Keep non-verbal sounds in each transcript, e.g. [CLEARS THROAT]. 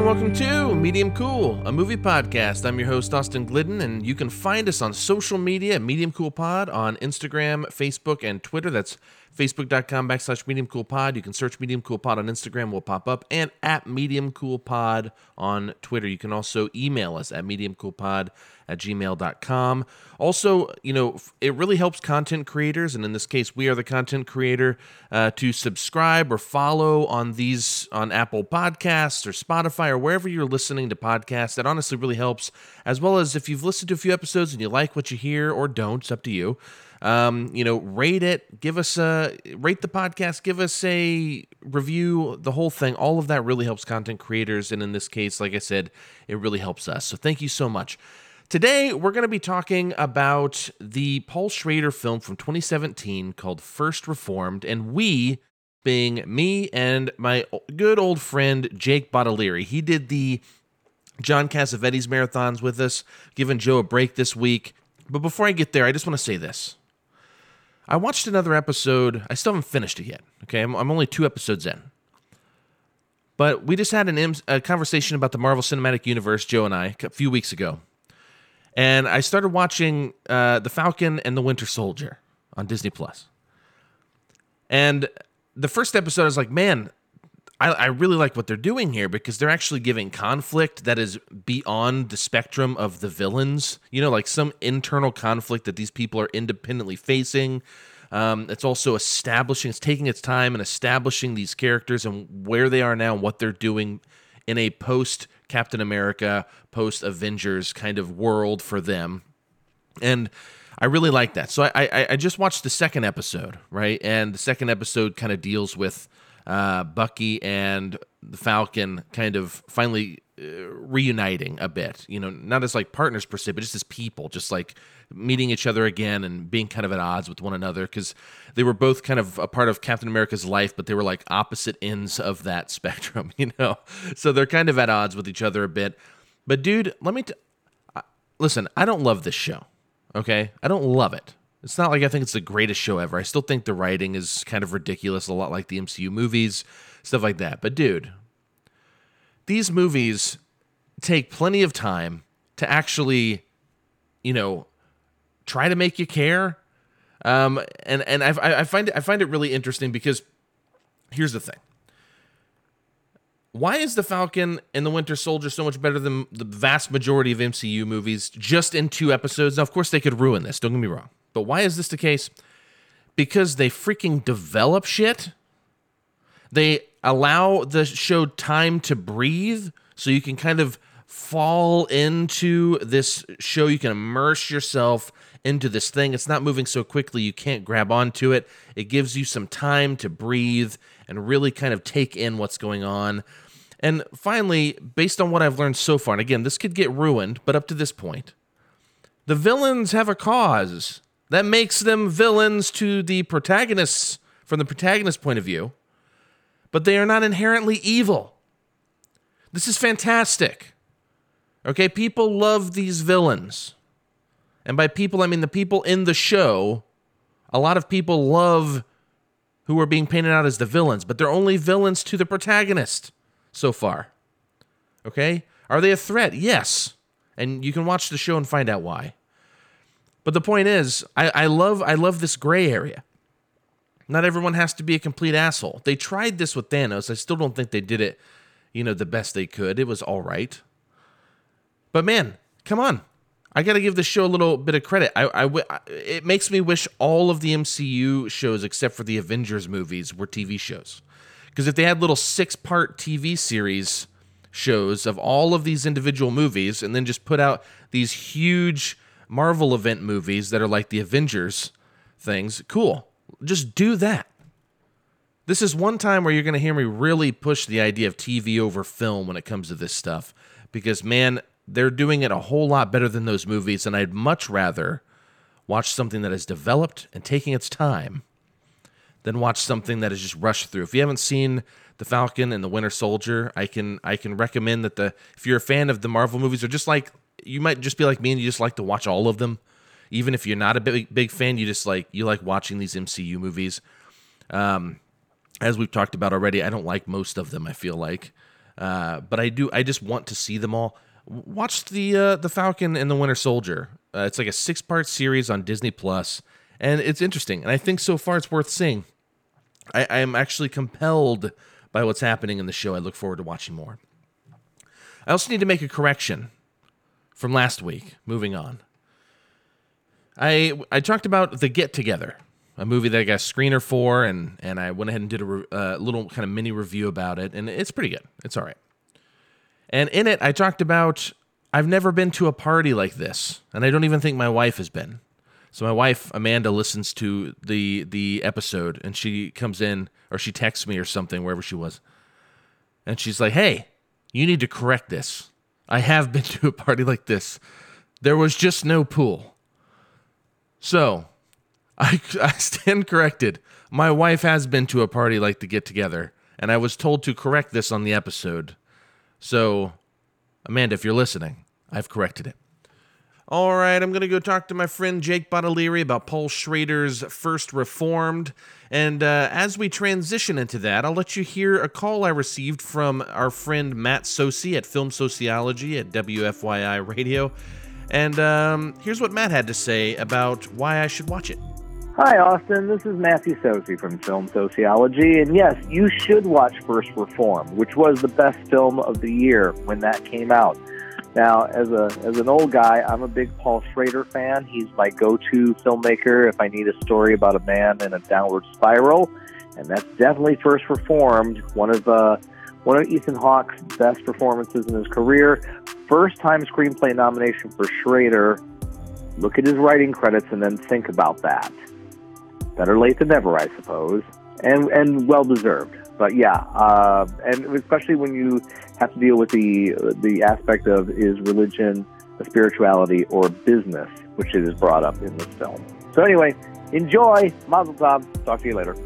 and welcome to Medium Cool, a movie podcast. I'm your host, Austin Glidden, and you can find us on social media at Medium Cool Pod on Instagram, Facebook, and Twitter. That's facebook.com backslash medium cool pod. You can search medium cool pod on Instagram, will pop up, and at medium cool pod on Twitter. You can also email us at mediumcoolpod at gmail.com. Also, you know, it really helps content creators, and in this case, we are the content creator, uh, to subscribe or follow on these on Apple Podcasts or Spotify or wherever you're listening to podcasts. That honestly really helps, as well as if you've listened to a few episodes and you like what you hear or don't, it's up to you. Um, you know, rate it, give us a rate the podcast, give us a review, the whole thing. All of that really helps content creators. And in this case, like I said, it really helps us. So thank you so much. Today, we're going to be talking about the Paul Schrader film from 2017 called First Reformed, and we being me and my good old friend Jake Bottolieri. He did the John Cassavetes marathons with us, giving Joe a break this week. But before I get there, I just want to say this. I watched another episode. I still haven't finished it yet. Okay, I'm, I'm only two episodes in. But we just had an, a conversation about the Marvel Cinematic Universe, Joe and I, a few weeks ago. And I started watching uh, The Falcon and the Winter Soldier on Disney Plus. And the first episode, I was like, man, I, I, really like what they're doing here because they're actually giving conflict that is beyond the spectrum of the villains. You know, like some internal conflict that these people are independently facing. Um, it's also establishing, it's taking its time and establishing these characters and where they are now and what they're doing in a post Captain America, post Avengers kind of world for them. And I really like that. So I, I, I just watched the second episode, right? And the second episode kind of deals with uh, Bucky and the Falcon kind of finally uh, reuniting a bit. You know, not as like partners per se, but just as people, just like meeting each other again and being kind of at odds with one another because they were both kind of a part of Captain America's life, but they were like opposite ends of that [LAUGHS] spectrum, you know? So they're kind of at odds with each other a bit. But dude, let me t- listen, I don't love this show. Okay? I don't love it. It's not like I think it's the greatest show ever. I still think the writing is kind of ridiculous, a lot like the MCU movies, stuff like that. But dude, these movies take plenty of time to actually, you know, try to make you care. Um, and and I, I find it, I find it really interesting because here's the thing. Why is the Falcon and the Winter Soldier so much better than the vast majority of MCU movies just in two episodes? Now, of course, they could ruin this. Don't get me wrong. But why is this the case? Because they freaking develop shit. They allow the show time to breathe so you can kind of fall into this show. You can immerse yourself into this thing. It's not moving so quickly, you can't grab onto it. It gives you some time to breathe and really kind of take in what's going on. And finally, based on what I've learned so far, and again, this could get ruined, but up to this point, the villains have a cause that makes them villains to the protagonists from the protagonist's point of view, but they are not inherently evil. This is fantastic. Okay, people love these villains. And by people, I mean the people in the show. A lot of people love who are being painted out as the villains, but they're only villains to the protagonist so far. Okay? Are they a threat? Yes. And you can watch the show and find out why. But the point is, I, I love I love this gray area. Not everyone has to be a complete asshole. They tried this with Thanos. I still don't think they did it, you know, the best they could. It was all right. But man, come on. I got to give the show a little bit of credit. I, I, it makes me wish all of the MCU shows, except for the Avengers movies, were TV shows. Because if they had little six part TV series shows of all of these individual movies and then just put out these huge Marvel event movies that are like the Avengers things, cool. Just do that. This is one time where you're going to hear me really push the idea of TV over film when it comes to this stuff. Because, man, they're doing it a whole lot better than those movies. And I'd much rather watch something that is developed and taking its time than watch something that is just rushed through. If you haven't seen The Falcon and The Winter Soldier, I can I can recommend that the if you're a fan of the Marvel movies or just like you might just be like me and you just like to watch all of them. Even if you're not a big big fan, you just like you like watching these MCU movies. Um, as we've talked about already, I don't like most of them. I feel like Uh, but I do. I just want to see them all. Watch the uh, the Falcon and the Winter Soldier. Uh, it's like a six part series on Disney Plus, and it's interesting. And I think so far it's worth seeing. I, I am actually compelled by what's happening in the show. I look forward to watching more. I also need to make a correction from last week. Moving on. I I talked about the Get Together, a movie that I got a screener for, and and I went ahead and did a re- uh, little kind of mini review about it, and it's pretty good. It's all right. And in it, I talked about I've never been to a party like this, and I don't even think my wife has been. So my wife Amanda listens to the the episode, and she comes in or she texts me or something wherever she was, and she's like, "Hey, you need to correct this. I have been to a party like this. There was just no pool." So, I, [LAUGHS] I stand corrected. My wife has been to a party like the get together, and I was told to correct this on the episode. So, Amanda, if you're listening, I've corrected it. All right, I'm going to go talk to my friend Jake Bottolieri about Paul Schrader's First Reformed. And uh, as we transition into that, I'll let you hear a call I received from our friend Matt Socey at Film Sociology at WFYI Radio. And um, here's what Matt had to say about why I should watch it. Hi, Austin. This is Matthew Socey from Film Sociology. And yes, you should watch First Reform, which was the best film of the year when that came out. Now, as a as an old guy, I'm a big Paul Schrader fan. He's my go-to filmmaker if I need a story about a man in a downward spiral, and that's definitely First Reformed, one of uh, one of Ethan Hawke's best performances in his career. First time screenplay nomination for Schrader. Look at his writing credits and then think about that. Better late than never, I suppose, and and well deserved. But yeah, uh, and especially when you have to deal with the the aspect of is religion a spirituality or business, which is brought up in this film. So anyway, enjoy. Mazel tov. Talk to you later.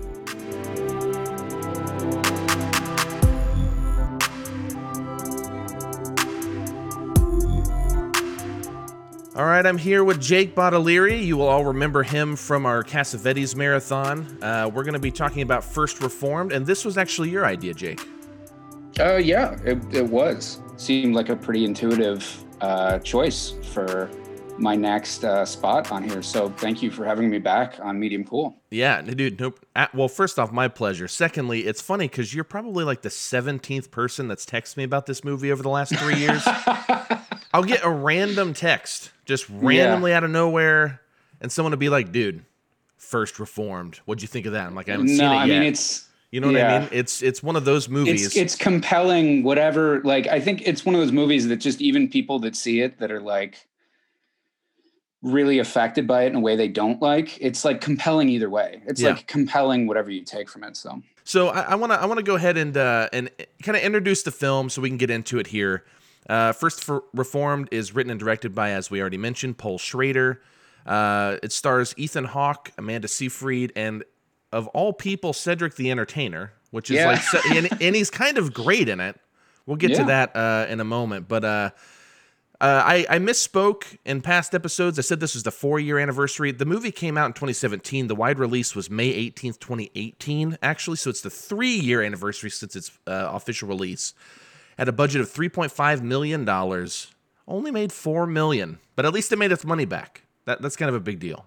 All right, I'm here with Jake Bottolieri. You will all remember him from our Cassavetes marathon. Uh, we're going to be talking about First Reformed, and this was actually your idea, Jake. Uh, yeah, it, it was. Seemed like a pretty intuitive uh, choice for my next uh, spot on here. So thank you for having me back on Medium Cool. Yeah, dude. Nope. Well, first off, my pleasure. Secondly, it's funny because you're probably like the 17th person that's texted me about this movie over the last three years. [LAUGHS] I'll get a random text just randomly yeah. out of nowhere, and someone will be like, "Dude, First Reformed. What'd you think of that?" I'm like, "I haven't no, seen it I yet." I mean, it's you know what yeah. I mean? It's it's one of those movies. It's, it's compelling. Whatever. Like, I think it's one of those movies that just even people that see it that are like really affected by it in a way they don't like. It's like compelling either way. It's yeah. like compelling whatever you take from it. So. So I want to I want to go ahead and uh, and kind of introduce the film so we can get into it here. Uh, First for Reformed is written and directed by, as we already mentioned, Paul Schrader. Uh, it stars Ethan Hawke, Amanda Seyfried, and of all people, Cedric the Entertainer, which is yeah. like, and, [LAUGHS] and, he's kind of great in it. We'll get yeah. to that uh, in a moment, but uh, uh, I, I, misspoke in past episodes. I said this was the four year anniversary. The movie came out in 2017. The wide release was May 18th, 2018, actually. So it's the three year anniversary since its uh, official release at a budget of 3.5 million dollars, only made four million, but at least it made its money back. That that's kind of a big deal.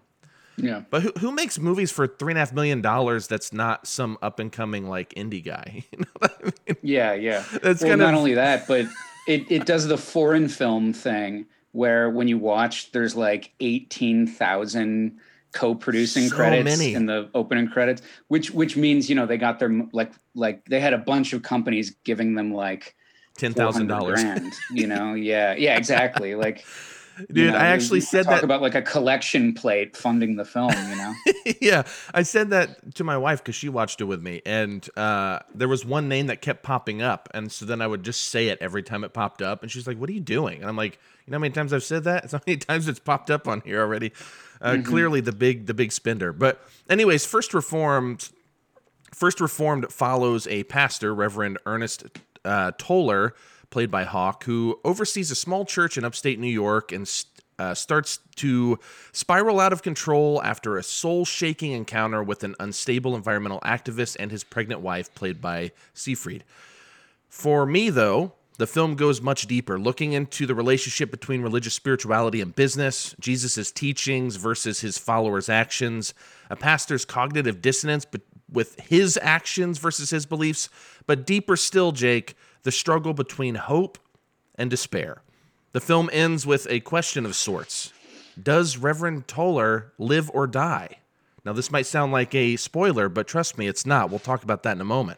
Yeah. But who who makes movies for three and a half million dollars that's not some up and coming like indie guy? [LAUGHS] you know I mean? Yeah, yeah. That's well, kind not of... only that, but it, it does the foreign film thing where when you watch there's like eighteen thousand co-producing so credits many. in the opening credits, which which means, you know, they got their like like they had a bunch of companies giving them like ten thousand dollars. You know, [LAUGHS] yeah, yeah, exactly. Like, dude, you know, I actually said talk that about like a collection plate funding the film. You know, [LAUGHS] yeah, I said that to my wife because she watched it with me, and uh, there was one name that kept popping up, and so then I would just say it every time it popped up, and she's like, "What are you doing?" And I'm like, "You know how many times I've said that? [LAUGHS] It's how many times it's popped up on here already." Uh, mm-hmm. Clearly, the big the big spender. But anyways, first reformed. First Reformed follows a pastor, Reverend Ernest uh, Toller, played by Hawke, who oversees a small church in upstate New York and uh, starts to spiral out of control after a soul shaking encounter with an unstable environmental activist and his pregnant wife, played by Seyfried. For me, though, the film goes much deeper, looking into the relationship between religious spirituality and business, Jesus' teachings versus his followers' actions, a pastor's cognitive dissonance with his actions versus his beliefs, but deeper still, Jake, the struggle between hope and despair. The film ends with a question of sorts Does Reverend Toller live or die? Now, this might sound like a spoiler, but trust me, it's not. We'll talk about that in a moment.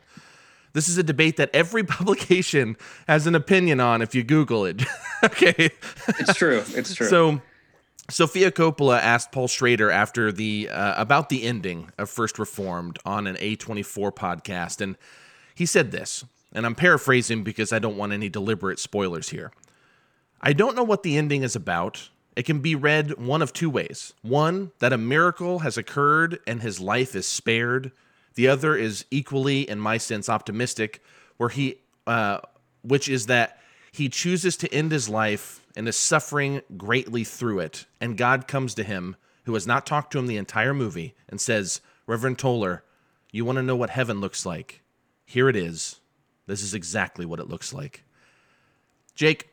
This is a debate that every [LAUGHS] publication has an opinion on if you Google it. [LAUGHS] okay. It's true. It's true. So, Sofia Coppola asked Paul Schrader after the uh, about the ending of First Reformed on an A24 podcast, and he said this, and I'm paraphrasing because I don't want any deliberate spoilers here. I don't know what the ending is about. It can be read one of two ways. One, that a miracle has occurred and his life is spared. The other is equally, in my sense, optimistic, where he, uh, which is that he chooses to end his life and is suffering greatly through it. And God comes to him, who has not talked to him the entire movie, and says, Reverend Toller, you want to know what heaven looks like? Here it is. This is exactly what it looks like. Jake,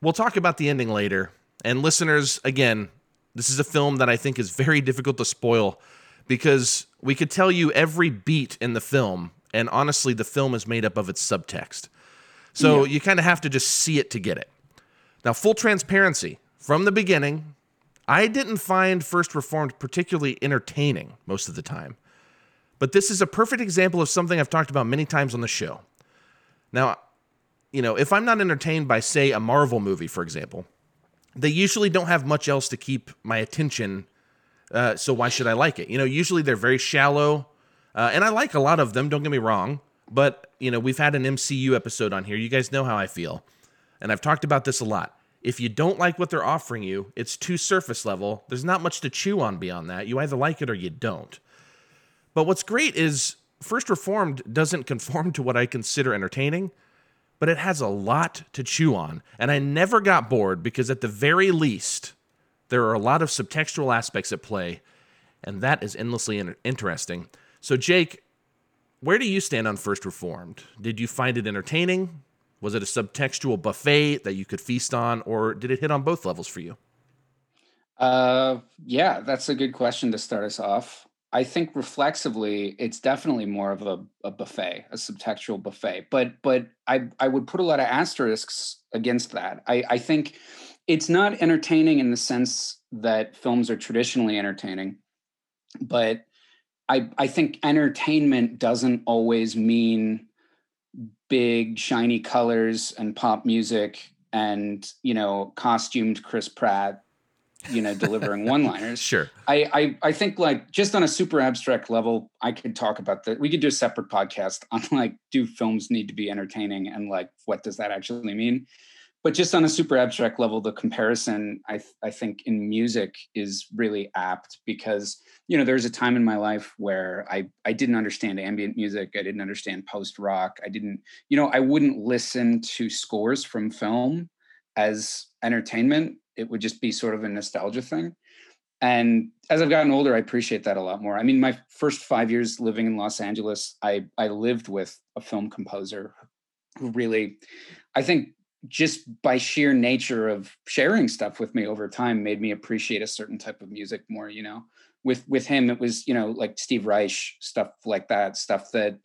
we'll talk about the ending later. And listeners, again, this is a film that I think is very difficult to spoil because we could tell you every beat in the film, and honestly, the film is made up of its subtext. So yeah. you kind of have to just see it to get it. Now, full transparency from the beginning, I didn't find First Reformed particularly entertaining most of the time. But this is a perfect example of something I've talked about many times on the show. Now, you know, if I'm not entertained by, say, a Marvel movie, for example, they usually don't have much else to keep my attention. Uh, so why should I like it? You know, usually they're very shallow, uh, and I like a lot of them. Don't get me wrong, but you know, we've had an MCU episode on here. You guys know how I feel, and I've talked about this a lot. If you don't like what they're offering you, it's too surface level. There's not much to chew on beyond that. You either like it or you don't. But what's great is First Reformed doesn't conform to what I consider entertaining but it has a lot to chew on. And I never got bored because, at the very least, there are a lot of subtextual aspects at play, and that is endlessly interesting. So, Jake, where do you stand on First Reformed? Did you find it entertaining? Was it a subtextual buffet that you could feast on, or did it hit on both levels for you? Uh, yeah, that's a good question to start us off. I think reflexively, it's definitely more of a, a buffet, a subtextual buffet. But but I I would put a lot of asterisks against that. I, I think it's not entertaining in the sense that films are traditionally entertaining, but I I think entertainment doesn't always mean big shiny colors and pop music and you know costumed Chris Pratt you know delivering [LAUGHS] one liners sure. I, I i think like just on a super abstract level i could talk about that we could do a separate podcast on like do films need to be entertaining and like what does that actually mean? But just on a super abstract level the comparison i th- i think in music is really apt because you know there's a time in my life where i i didn't understand ambient music. I didn't understand post rock i didn't you know i wouldn't listen to scores from film as entertainment it would just be sort of a nostalgia thing. And as I've gotten older, I appreciate that a lot more. I mean, my first five years living in Los Angeles, I I lived with a film composer who really, I think, just by sheer nature of sharing stuff with me over time, made me appreciate a certain type of music more. You know, with with him, it was you know like Steve Reich stuff like that, stuff that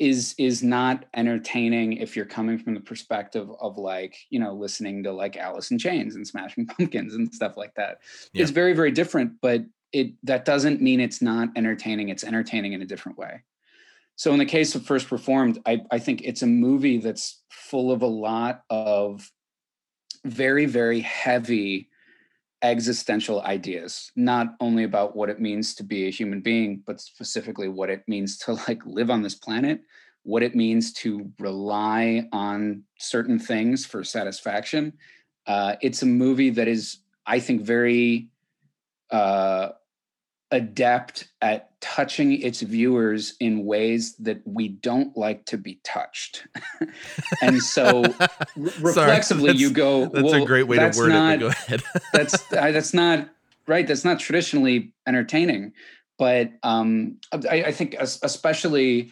is is not entertaining if you're coming from the perspective of like you know listening to like Alice in Chains and Smashing Pumpkins and stuff like that. Yeah. It's very very different, but it that doesn't mean it's not entertaining. It's entertaining in a different way. So in the case of First Reformed, I, I think it's a movie that's full of a lot of very very heavy existential ideas not only about what it means to be a human being but specifically what it means to [LAUGHS] like live on this planet what it means to rely on certain things for satisfaction. Uh, it's a movie that is i think very uh, adept at touching its viewers in ways that we don't like to be touched. [LAUGHS] and so [LAUGHS] re- reflexively you go That's well, a great way to word not, it. Go ahead. [LAUGHS] that's uh, that's not right. That's not traditionally entertaining. But um, I, I, think especially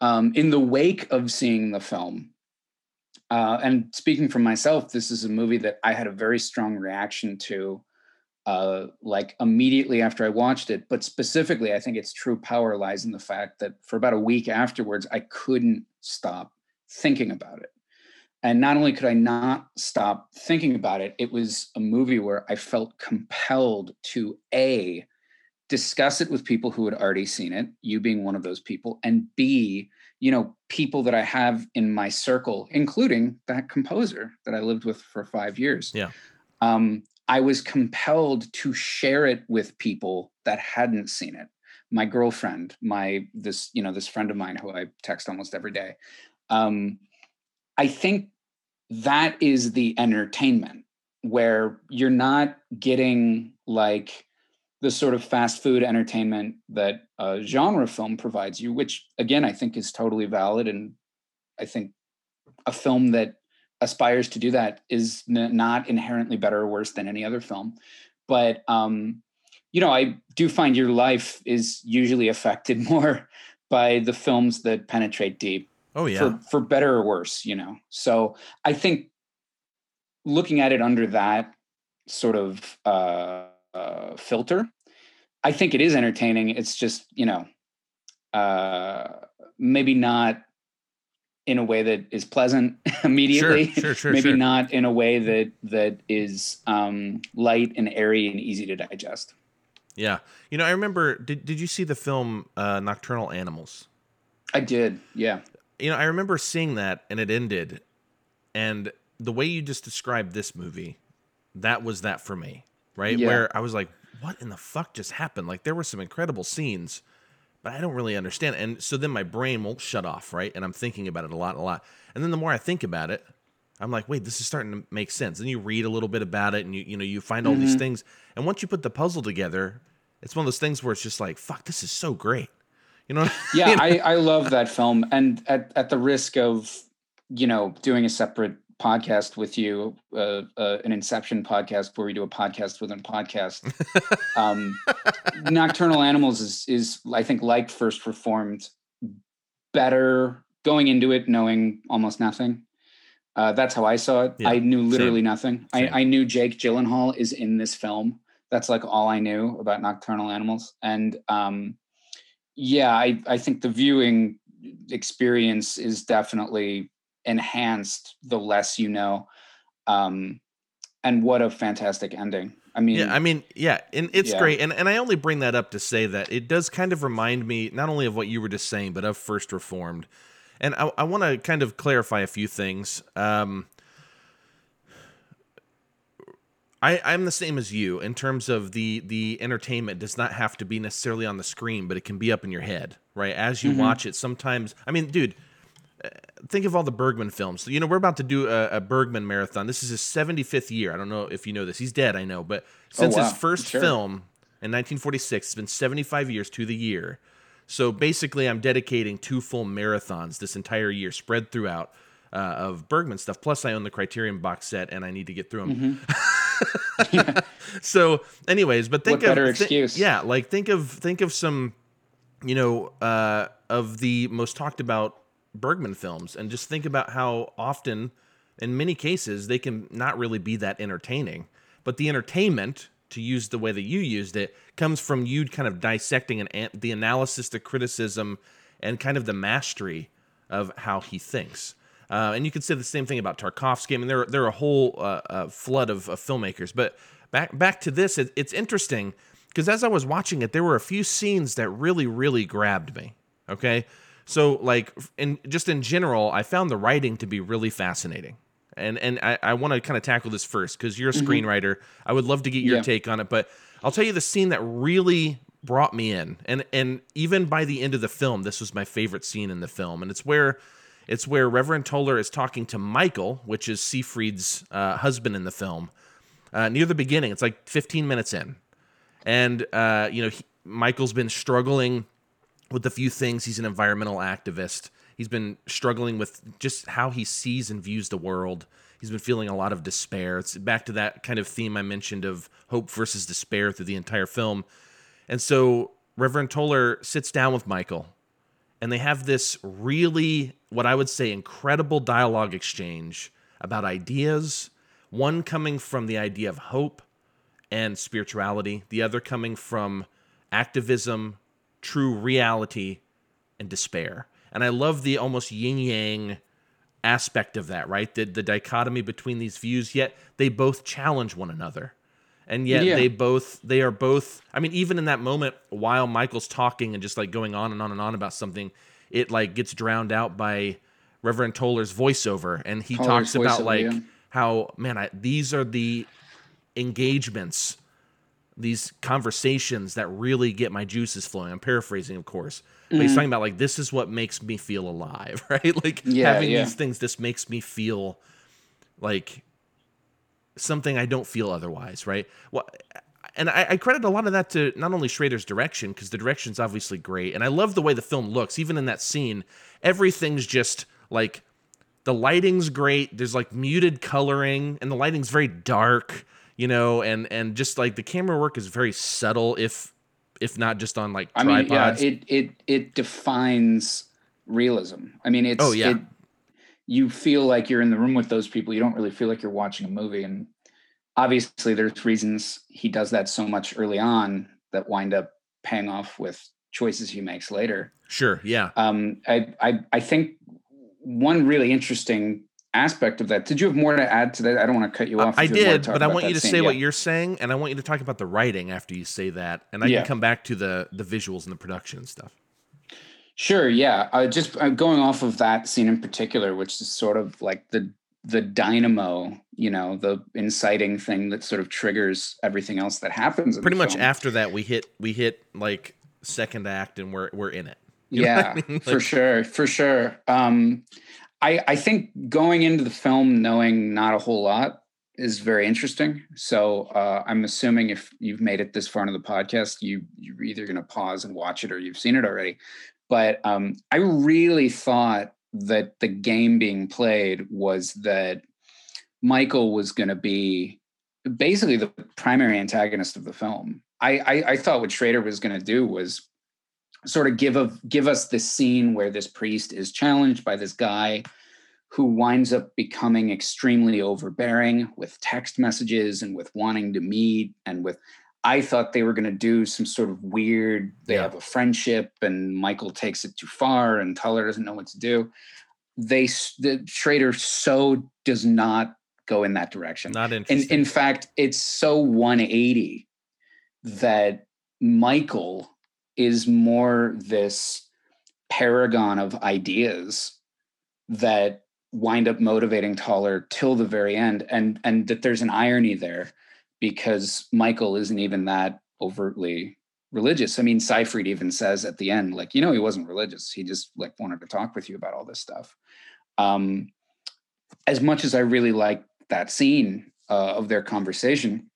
um, in the wake of seeing the film, Uh, and speaking for myself, this is a movie that I had a very strong reaction to, uh, like immediately after I watched it. But specifically, I think its true power lies in the fact that for about a week afterwards, I couldn't stop thinking about it. And not only could I not stop thinking about it, it was a movie where I felt compelled to A, discuss it with people who had already seen it, you being one of those people, and B, you know, people that I have in my circle, including that composer that I lived with for five years. Yeah. Um, I was compelled to share it with people that hadn't seen it. My girlfriend, my this, you know, this friend of mine who I text almost every day. Um, I think that is the entertainment where you're not getting like the sort of fast food entertainment that a genre film provides you, which again I think is totally valid, and I think a film that aspires to do that is n- not inherently better or worse than any other film. But um, you know, I do find your life is usually affected [LAUGHS] more by the films that penetrate deep. Oh yeah, for, for better or worse, you know. So I think looking at it under that sort of uh, uh, filter. I think it is entertaining. It's just you know, uh, maybe not in a way that is pleasant [LAUGHS] immediately. Sure, sure, sure, maybe not in a way that that is um, light and airy and easy to digest. Yeah, you know, I remember. Did Did you see the film uh, Nocturnal Animals? I did. Yeah. You know, I remember seeing that, and it ended, and the way you just described this movie, that was that for me right? Yeah. Where I was like, what in the fuck just happened? Like there were some incredible scenes, but I don't really understand. And so then my brain won't shut off, right? And I'm thinking about it a lot, a lot. And then the more I think about it, I'm like, wait, this is starting to make sense. And you read a little bit about it and you you know, you find all mm-hmm. these things. And once you put the puzzle together, it's one of those things where it's just like, fuck, this is so great. You know? Yeah, you [LAUGHS] know? I, I love that film. And at, at the risk of, you know, doing a separate podcast with you, uh, uh, an Inception podcast where we do a podcast within a podcast. um, [LAUGHS] Nocturnal Animals is is I think like First Reformed, better going into it knowing almost nothing. Uh, that's how I saw it. Yeah, I knew literally same, nothing. Same. I, I knew Jake Gyllenhaal is in this film. That's like all I knew about Nocturnal Animals, and um, yeah, I I think the viewing experience is definitely enhanced the less you know. Um, and what a fantastic ending. I mean, yeah, I mean, yeah, and it's yeah. great. And and I only bring that up to say that it does kind of remind me not only of what you were just saying, but of First Reformed. And I, I want to kind of clarify a few things. Um, I, I'm the same as you in terms of the the entertainment does not have to be necessarily on the screen, but it can be up in your head, right? As you mm-hmm. watch it, sometimes I mean, dude, think of all the Bergman films. You know, we're about to do a, a, Bergman marathon. This is his 75th year. I don't know if you know this. He's dead, I know, but since oh, wow. his first sure. film in 1946, it's been 75 years to the year. So basically, I'm dedicating two full marathons this entire year, spread throughout. Uh, of Bergman stuff. Plus, I own the Criterion box set, and I need to get through them. Mm-hmm. [LAUGHS] so, anyways, but think what of better excuse? yeah, like think of think of some, you know, uh, of the most talked about Bergman films and just think about how often, in many cases, they can not really be that entertaining. But the entertainment, to use the way that you used it, comes from you kind of dissecting and the analysis, the criticism, and kind of the mastery of how he thinks. Uh, and you could say the same thing about Tarkovsky. I mean, there, there are a whole uh, uh, flood of, of, filmmakers. But back back to this, it, it's interesting because as I was watching it, there were a few scenes that really, really grabbed me. Okay, so like in just in general, I found the writing to be really fascinating. And and I, I want to kind of tackle this first because you're a mm-hmm. screenwriter. I would love to get your yeah. take on it, but I'll tell you the scene that really brought me in. And and even by the end of the film, this was my favorite scene in the film. And it's where it's where Reverend Toller is talking to Michael, which is Seyfried's uh, husband in the film. Uh, near the beginning, it's like 15 minutes in, and uh, you know he, Michael's been struggling with a few things. He's an environmental activist. He's been struggling with just how he sees and views the world. He's been feeling a lot of despair. It's back to that kind of theme I mentioned of hope versus despair through the entire film. And so Reverend Toller sits down with Michael and they have this really what I would say incredible dialogue exchange about ideas, one coming from the idea of hope and spirituality, the other coming from activism, true reality, and despair. And I love the almost yin yang aspect of that, right? The, the dichotomy between these views, yet they both challenge one another. And yet yeah. they both they are both I mean, even in that moment while Michael's talking and just like going on and on and on about something, it like gets drowned out by Reverend Toller's voiceover, and he Toller's talks about like yeah. how man, I, these are the engagements, these conversations that really get my juices flowing. I'm paraphrasing, of course, but mm he's talking about like this is what makes me feel alive, [LAUGHS] right? Like yeah, having yeah. these things, this makes me feel like something I don't feel otherwise, right? Well, and I, I, credit a lot of that to not only Schrader's direction because the direction's obviously great, and I love the way the film looks. Even in that scene, everything's just like the lighting's great. There's like muted coloring, and the lighting's very dark, you know, and and just like the camera work is very subtle, if if not just on like I mean, yeah, it it it defines realism. I mean, it's oh yeah. It, you feel like you're in the room with those people. You don't really feel like you're watching a movie, and obviously there's reasons he does that so much early on that wind up paying off with choices he makes later. Sure. Yeah. Um, I, I, I think one really interesting aspect of that. Did you have more to add to that? I don't want to cut you off. I did, but I want you to say yeah. what you're saying, and I want you to talk about the writing after you say that, and I yeah. can come back to the the visuals and the production and stuff. Sure. Yeah. Uh, just uh, going off of that scene in particular, which is sort of like the the dynamo, you know, the inciting thing that sort of triggers everything else that happens. Pretty much film. after that, we hit we hit like second act, and we're we're in it. [LAUGHS] You yeah, I mean? like, for sure, for sure. Um, I I think going into the film knowing not a whole lot is very interesting. So uh, I'm assuming if you've made it this far into the podcast, you you're either going to pause and watch it or you've seen it already. But um, I really thought that the game being played was that Michael was going to be basically the primary antagonist of the film. I, I, I thought what Schrader was going to do was sort of give a, give us the scene where this priest is challenged by this guy who winds up becoming extremely overbearing with text messages and with wanting to meet and with I thought they were going to do some sort of weird, they yeah. have a friendship and Michael takes it too far and Toller doesn't know what to do. They, the Schrader so does not go in that direction. Not interesting. In, in fact, it's so 180 that Michael is more this paragon of ideas that wind up motivating Toller till the very end. And, and that there's an irony there because Michael isn't even that overtly religious. I mean, Seyfried even says at the end, like, you know, he wasn't religious. He just like wanted to talk with you about all this stuff. Um, as much as I really like that scene uh, of their conversation,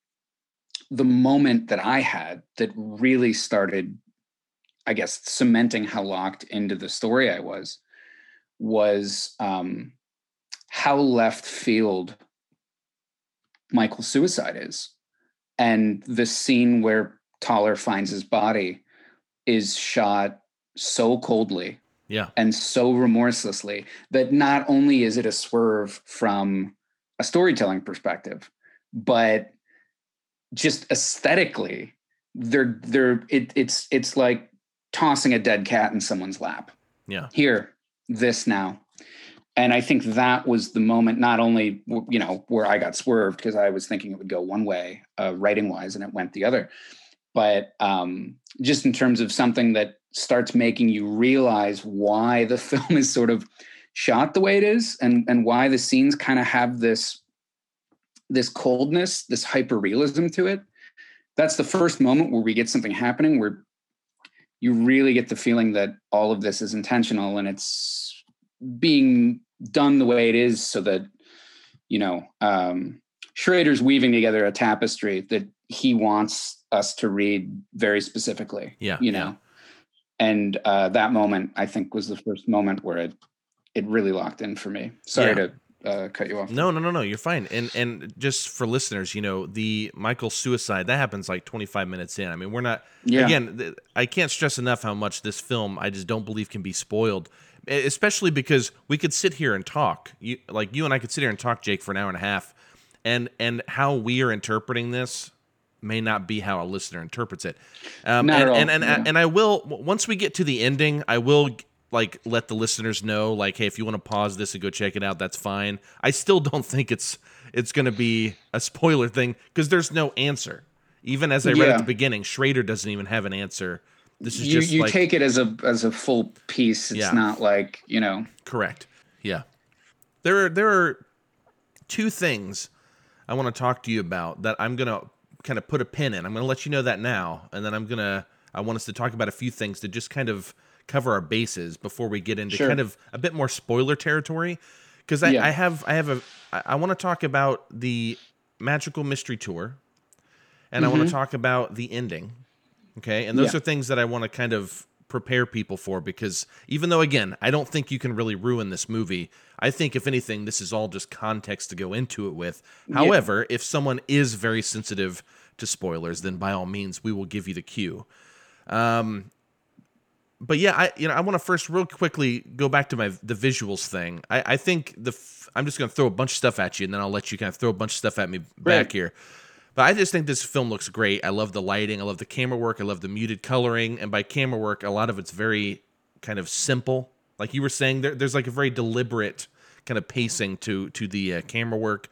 the moment that I had that really started, I guess, cementing how locked into the story I was, was um, how left field Michael's suicide is. And the scene where Toller finds his body is shot so coldly yeah. and so remorselessly that not only is it a swerve from a storytelling perspective but just aesthetically they're they're it, it's it's like tossing a dead cat in someone's lap. Yeah. Here this now. And I think that was the moment, not only you know where I got swerved because I was thinking it would go one way, uh, writing wise, and it went the other, but um, just in terms of something that starts making you realize why the [LAUGHS] film is sort of shot the way it is, and and why the scenes kind of have this this coldness, this hyper realism to it. That's the first moment where we get something happening where you really get the feeling that all of this is intentional and it's being done the way it is so that you know um, Schrader's weaving together a tapestry that he wants us to read very specifically. Yeah, you know, yeah. and uh, that moment I think was the first moment where it it really locked in for me. Sorry yeah. to uh, cut you off. No, no, no, no. You're fine. And and just for listeners, you know, the Michael suicide that happens like 25 minutes in. I mean, we're not. Yeah. Again, th- I can't stress enough how much this film I just don't believe can be spoiled, especially because we could sit here and talk. You like you and I could sit here and talk, Jake, for an hour and a half, and and how we are interpreting this may not be how a listener interprets it. Um, and, and, and, yeah. and I will once we get to the ending, I will like let the listeners know like hey if you want to pause this and go check it out that's fine. I still don't [LAUGHS] think it's it's going to be a spoiler thing because there's no answer. Even as i read yeah. at the beginning schrader doesn't even have an answer. This is you, just you like, take it as a as a full piece. It's yeah. not like you know. Correct. Yeah. There are there are two things i want to talk to you about that i'm going to kind of put a pin in. I'm going to let you know that now and then i'm going to i want us to talk about a few things to just kind of cover our bases before we get into sure. kind of a bit more spoiler territory because I, yeah. I, have I have a I want to talk about the magical mystery tour and mm-hmm. I want to talk about the ending. Okay, and those yeah. are things that I want to kind of prepare people for because even though again I don't think you can really ruin this movie, I think if anything this is all just context to go into it with. Yeah. However, if someone is very sensitive to spoilers, then by all means we will give you the cue. Um, but yeah, I you know I want to first real quickly go back to my the visuals thing. I, I think the f- I'm just gonna throw a bunch of stuff at you, and then I'll let you kind of throw a bunch of stuff at me back here. But I just think this film looks great. I love the lighting. I love the camera work. I love the muted coloring. And by camera work, a lot of it's very kind of simple. Like you were saying, there, there's like a very deliberate kind of pacing to to the uh, camera work.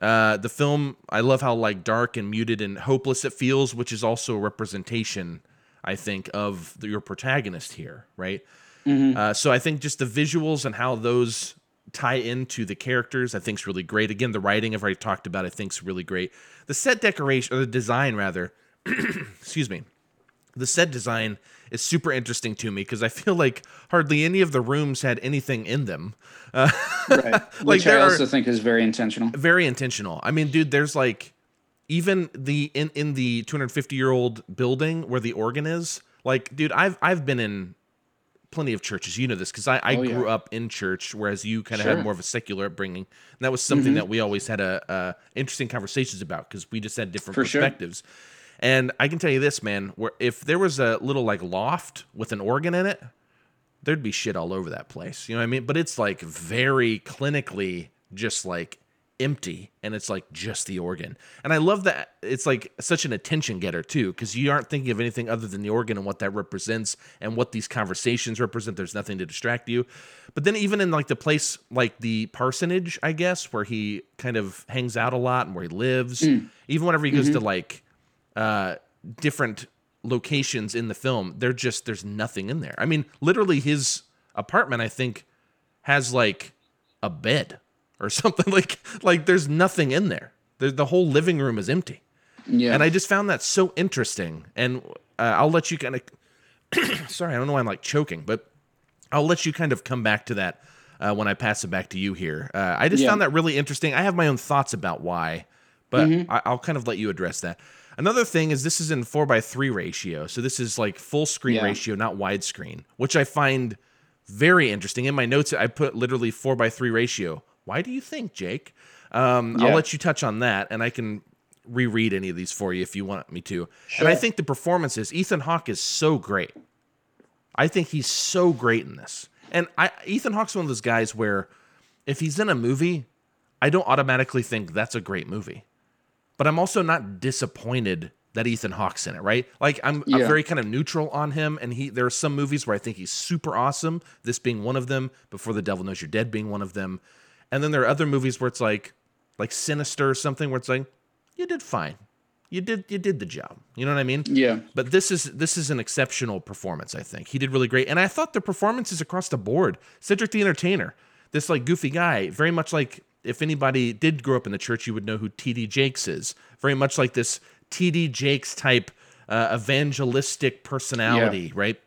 Uh, the film, I love how like dark and muted and hopeless it feels, which is also a representation I think, of the, your protagonist here, right? Mm-hmm. Uh, so I think just the visuals and how those tie into the characters, I think is really great. Again, the writing I've already talked about, I think is really great. The set decoration or the design rather, [CLEARS THROAT] excuse me, the set design is super interesting to me because I feel like hardly any of the rooms had anything in them. Uh, [LAUGHS] right. like Which I also think is very intentional. Very intentional. I mean, dude, there's like even the in in the 250 year old building where the organ is like dude i've i've been in plenty of churches you know this because i, I oh, grew yeah. up in church whereas you kind of sure. had more of a secular upbringing and that was something mm-hmm. that we always had a, a interesting conversations about because we just had different For perspectives sure. and i can tell you this man where if there was a little like loft with an organ in it there'd be shit all over that place you know what i mean but it's like very clinically just like empty and it's like just the organ. And I love that it's like such an attention getter too because you aren't thinking of anything other than the organ and what that represents and what these conversations represent. There's nothing to distract you. But then even in like the place like the parsonage, I guess, where he kind of hangs out a lot and where he lives, mm. even whenever he goes mm-hmm. to like uh different locations in the film, they're just there's nothing in there. I mean, literally his apartment I think has like a bed or [LAUGHS] something like like there's nothing in there. The, the whole living room is empty. Yeah. And I just found that so interesting. And uh, I'll let you kind of [CLEARS THROAT] sorry, I don't know why I'm like choking, but I'll let you kind of come back to that uh, when I pass it back to you here. Uh, I just yeah. found that really interesting. I have my own thoughts about why, but mm-hmm. I, will kind of let you address that. Another thing is this is in four by three ratio, so this is like full screen yeah. ratio, not widescreen, which I find very interesting. In my notes, I put literally four by three ratio. Why do you think, Jake? Um, yeah. I'll let you touch on that, and I can reread any of these for you if you want me to. Sure. And I think the performances, Ethan Hawke is so great. I think he's so great in this. And I, Ethan Hawke's one of those guys where if he's in a movie, I don't automatically think that's a great movie. But I'm also not disappointed that Ethan Hawke's in it, right? Like I'm, yeah. I'm very kind of neutral on him, and he there are some movies where I think he's super awesome. This being one of them, Before the Devil Knows You're Dead being one of them. And then there are other movies where it's like like Sinister or something where it's like you did fine. You did you did the job. You know what I mean? Yeah. But this is this is an exceptional performance, I think. He did really great. And I thought the performances across the board, Cedric the Entertainer, this like goofy guy, very much like if anybody did grow up in the church, you would know who TD Jakes is. Very much like this TD Jakes type uh, evangelistic personality, yeah. right?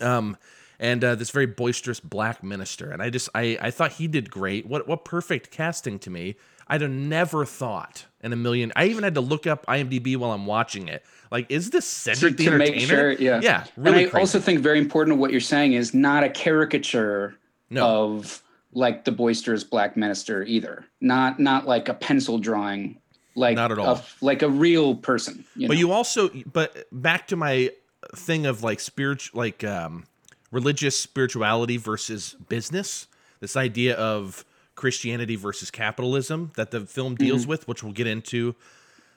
Um, and uh, this very boisterous black minister. And I just I I thought he did great. What what perfect casting to me. I'd have never thought in a million. I even had to look up IMDb while I'm watching it. Like, is this Cedric to, the to? Make sure, yeah, yeah. Really and I crazy. also think very important what you're saying is not a caricature no. of like the boisterous black minister either. Not not like a pencil drawing, like not at all, a, like a real person. You but know? you also, but back to my thing of like spiritual, like um, religious spirituality versus business. This idea of Christianity versus capitalism that the film deals mm-hmm. with, which we'll get into.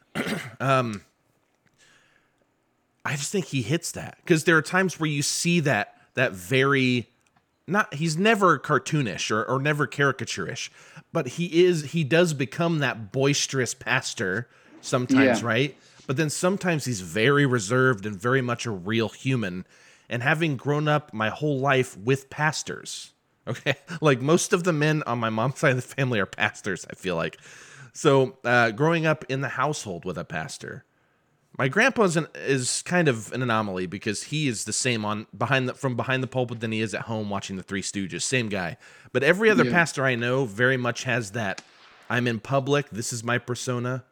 [CLEARS THROAT] um, I just think he hits that because there are times where you see that that very not he's never cartoonish or, or never caricaturish, but he is he does become that boisterous pastor sometimes, yeah. right? But then sometimes he's very reserved and very much a real human. And having grown up my whole life with pastors, [LAUGHS] okay, like most of the men on my mom's [LAUGHS] side of the family are pastors, I feel like. So, uh, growing up in the household with a pastor, my grandpa is kind of an anomaly because he is the same on behind the from behind the pulpit than he is at home watching the Three Stooges. Same guy. But every other yeah. pastor I know very much has that. I'm in public. This is my persona.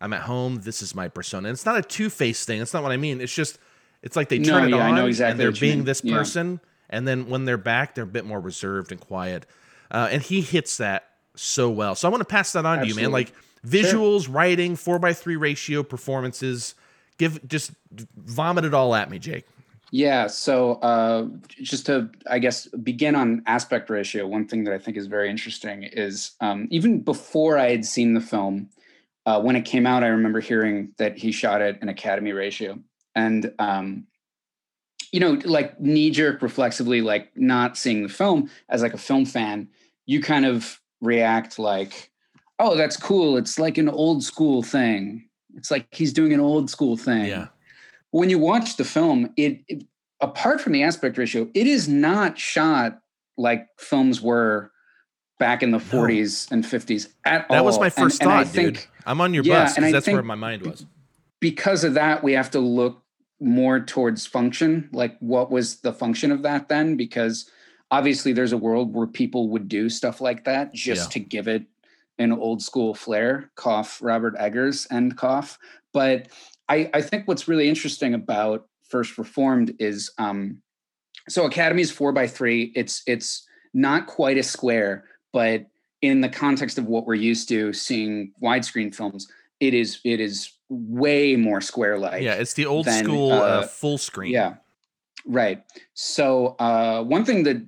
I'm at home. This is my persona. And it's not a two face thing. That's not what I mean. It's just it's like they turn no, it yeah, on I know exactly and they're being this person, yeah. and then when they're back, they're a bit more reserved and quiet. Uh, and he hits that so well. So I want to pass that on Absolutely. to you, man. Like Visuals, sure. writing, four by three ratio, performances. Give just vomit it all at me, Jake. Yeah. So uh, just to, I guess, begin on aspect ratio, one thing that I think is very interesting is um, even before I had seen the film, uh, when it came out, I remember hearing that he shot it in Academy ratio. And, um, you know, like knee jerk reflexively, like not seeing the film as like a film fan, you kind of react like, oh, that's cool. It's like an old school thing. It's like he's doing an old school thing. Yeah. When you watch the film, it, it apart from the aspect ratio, it is not shot like films were back in the 40s and 50s at that all. That was my first and, thought, and dude. Think, I'm on your yeah, bus because that's where my mind was. Because of that, we have to look more towards function. Like, what was the function of that then? Because obviously, there's a world where people would do stuff like that just yeah. to give it an old school flair, cough Robert Eggers and cough. But I, I think what's really interesting about First Reformed is um, so Academy's four by three. It's it's not quite a square, but in the context of what we're used to seeing widescreen films, it is it is way more square like. Yeah, it's the old than, school uh, uh, full screen. Yeah, right. So uh, one thing that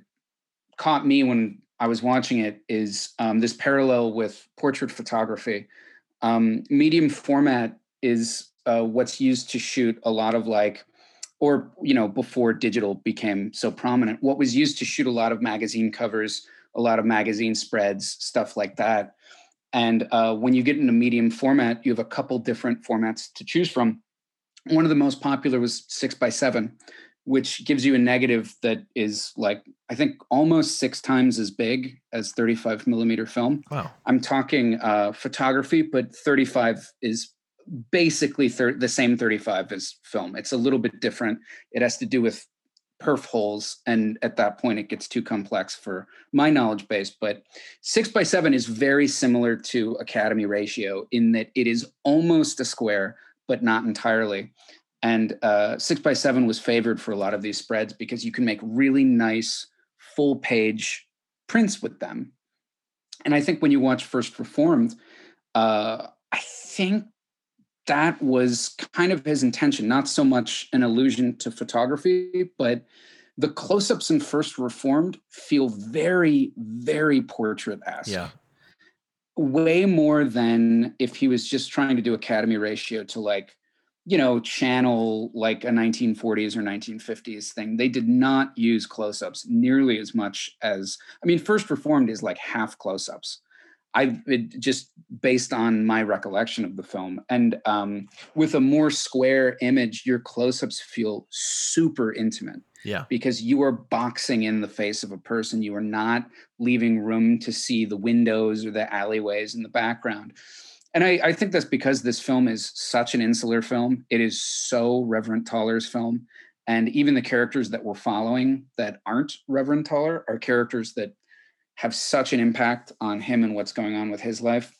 caught me when I was watching it is um, this parallel with portrait photography. Um, medium format is uh, what's used to shoot a lot of like, or you know, before digital became so prominent, what was used to shoot a lot of magazine covers, a lot of magazine spreads, stuff like that. And uh, when you get into medium format, you have a couple different formats to choose from. One of the most popular was six by seven, which gives you a negative that is like I think almost six times as big as 35 millimeter film. Wow. I'm talking uh, photography, but 35 is basically thir- the same 35 as film. It's a little bit different. It has to do with perf holes, and at that point, it gets too complex for my knowledge base. But six by seven is very similar to Academy ratio in that it is almost a square, but not entirely. And uh, six by seven was favored for a lot of these spreads because you can make really nice full page prints with them. And I think when you watch First Reformed, uh, I think that was kind of his intention, not so much an allusion to photography, but the close ups in First Reformed feel very, very portrait esque. Yeah. Way more than if he was just trying to do Academy ratio to like you know, channel like a 1940s or 1950s thing. They did not use close ups nearly as much as, I mean, First Reformed is like half close ups. I just based on my recollection of the film, and um, with a more square image, your close-ups feel super intimate. Yeah, because you are boxing in the face of a person. You are not leaving room to see the windows or the alleyways in the background and I, I, think that's because this film is such an insular film. It is so Reverend Toller's film. And even the characters that we're following that aren't Reverend Toller are characters that have such an impact on him and what's going on with his life.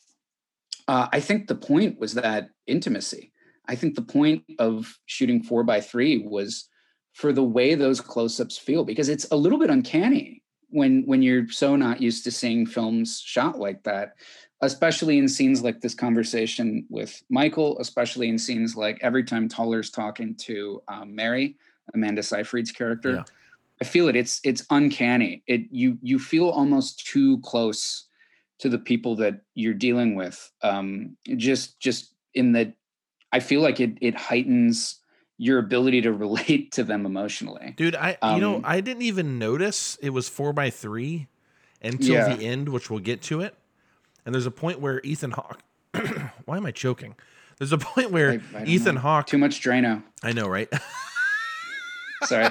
Uh, I think the point was that intimacy. I think the point of shooting four by three was for the way those close ups feel, because it's a little bit uncanny when when you're so not used to seeing films shot like that especially in scenes like this conversation with michael especially in scenes like every time Toller's talking to um, mary amanda seyfried's character yeah. I feel it it's it's uncanny it you you feel almost too close to the people that you're dealing with um just just in that i feel like it it heightens your ability to [LAUGHS] relate to them emotionally. Dude, I um, you know, um, I didn't even notice it was four by three until yeah. the end, which we'll get to it. And there's a point where Ethan Hawke [CLEARS THROAT] why am I choking? There's a point where I, I Ethan Hawke too much Drano. I know, right? [LAUGHS] Sorry,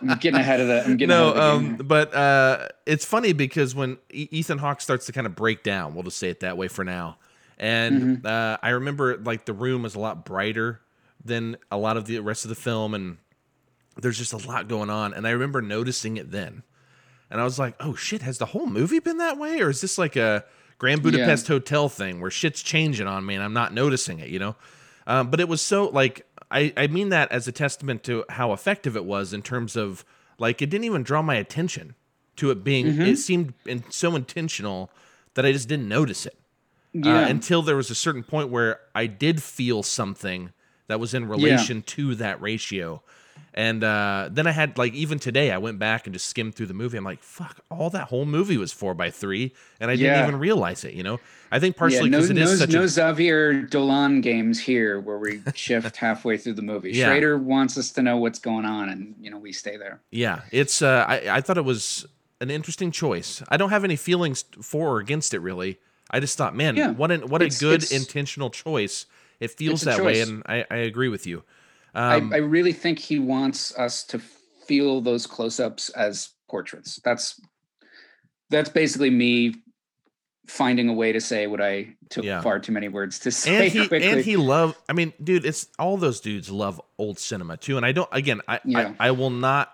I'm getting ahead of the. I'm getting no, um, but uh, it's funny because when Ethan Hawke starts to kind of break down, we'll just say it that way for now. And mm-hmm. uh, I remember like the room was a lot brighter than a lot of the rest of the film, and there's just a lot going on. And I remember noticing it then, and I was like, "Oh shit, has the whole movie been that way, or is this like a Grand Budapest yeah. Hotel thing where shit's changing on me and I'm not noticing it?" You know. Um, but it was so like I I mean that as a testament to how effective it was in terms of like it didn't even draw my attention to it being mm-hmm. it seemed in, so intentional that I just didn't notice it. Uh, yeah. Uh, until there was a certain point where I did feel something that was in relation yeah. to that ratio. And uh, then I had like even today I went back and just skimmed through the movie. I'm like, fuck, all that whole movie was four by three, and I yeah. didn't even realize it. You know, I think partially because yeah, no, it is no, such no a... Xavier Dolan games here where we shift [LAUGHS] halfway through the movie. Yeah. Schrader wants us to know what's going on, and you know we stay there. Yeah, it's uh, I I thought it was an interesting choice. I don't have any feelings for or against it really. I just thought, man, yeah. what an what a good intentional choice it feels that choice. way, and I, I agree with you. Um, I, I really think he wants us to feel those close-ups as portraits. That's that's basically me finding a way to say what I took yeah. far too many words to [LAUGHS] say. And he quickly. and he love. I mean, dude, it's all those dudes love old cinema too. And I don't. Again, I yeah. I, I, will not.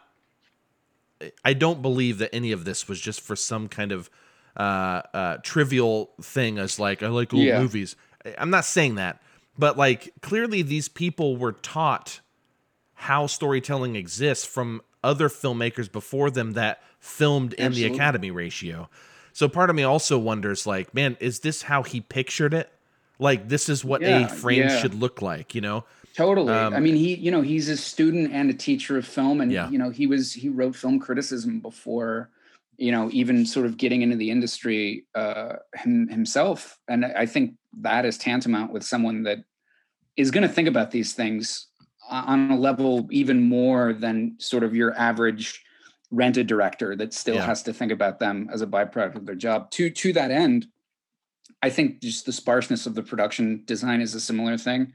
I don't believe that any of this was just for some kind of uh, uh, trivial thing as like I like old yeah. movies. I'm not saying that. But like clearly these people were taught how storytelling exists from other filmmakers before them that filmed in Absolutely. the academy ratio. So part of me also wonders like, man, is this how he pictured it? Like this is what yeah, a frame yeah. should look like, you know? Totally. Um, I mean, he, you know, he's a student and a teacher of film and yeah. you know, he was he wrote film criticism before you know even sort of getting into the industry uh him, himself and i think that is tantamount with someone that is going to think about these things on a level even more than sort of your average rented director that still yeah. has to think about them as a byproduct of their job. To to that end, I think just the sparseness of the production design is a similar thing.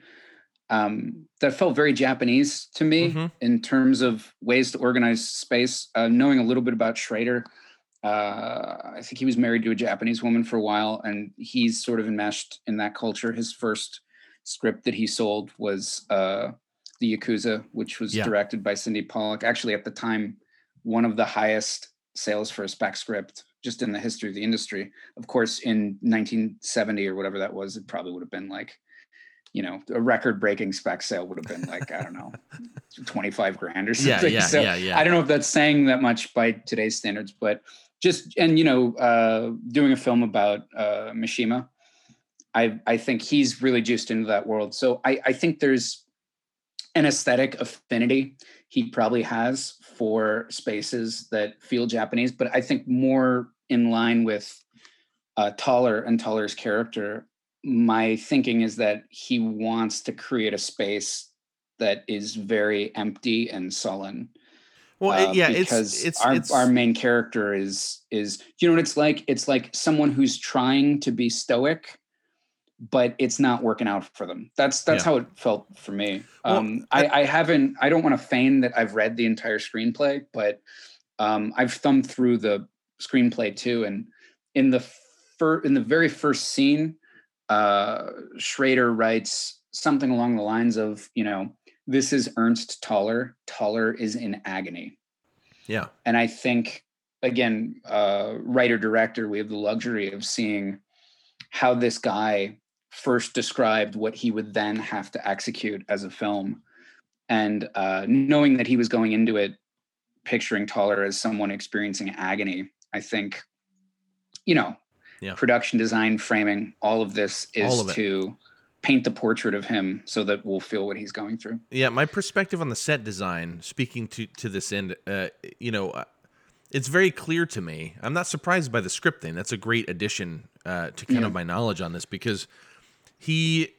Um, that felt very Japanese to me mm-hmm. in terms of ways to organize space. Uh, knowing a little bit about Schrader, uh, I think he was married to a Japanese woman for a while, and he's sort of enmeshed in that culture. His first script that he sold was uh, the Yakuza, which was yeah. directed by Sydney Pollack. Actually, at the time, one of the highest sales for a spec script just in the history of the industry. Of course, in 1970 or whatever that was, it probably would have been like, you know, a record-breaking spec sale would have been like I don't know, 25 grand or something. Yeah, yeah, so yeah, yeah. I don't know if that's saying that much by today's standards, but just and you know uh, doing a film about uh, Mishima, I I think he's really juiced into that world. So I I think there's an aesthetic affinity he probably has for spaces that feel Japanese, but I think more in line with uh, Toller and Toller's character. My thinking is that he wants to create a space that is very empty and sullen well, uh, yeah, because it's, it's, our, it's, our main character is is you know what it's like? It's like someone who's trying to be stoic, but it's not working out for them. That's that's yeah. how it felt for me. Well, um, I, I haven't. I don't want to feign that I've read the entire screenplay, but um, I've thumbed through the screenplay too, and in the fir- in the very first scene, uh, Schrader writes something along the lines of, you know, this is Ernst Toller. Toller is in agony. Yeah. And I think, again, uh, writer director, we have the luxury of seeing how this guy first described what he would then have to execute as a film. And uh, knowing that he was going into it picturing Toller as someone experiencing agony. I think, you know, yeah. production design, framing, all of this is of to paint the portrait of him so that we'll feel what he's going through. Yeah, my perspective on the set design, speaking to to this end, uh, you know, uh, it's very clear to me. I'm not surprised by the script thing. That's a great addition uh, to kind yeah. of my knowledge on this because he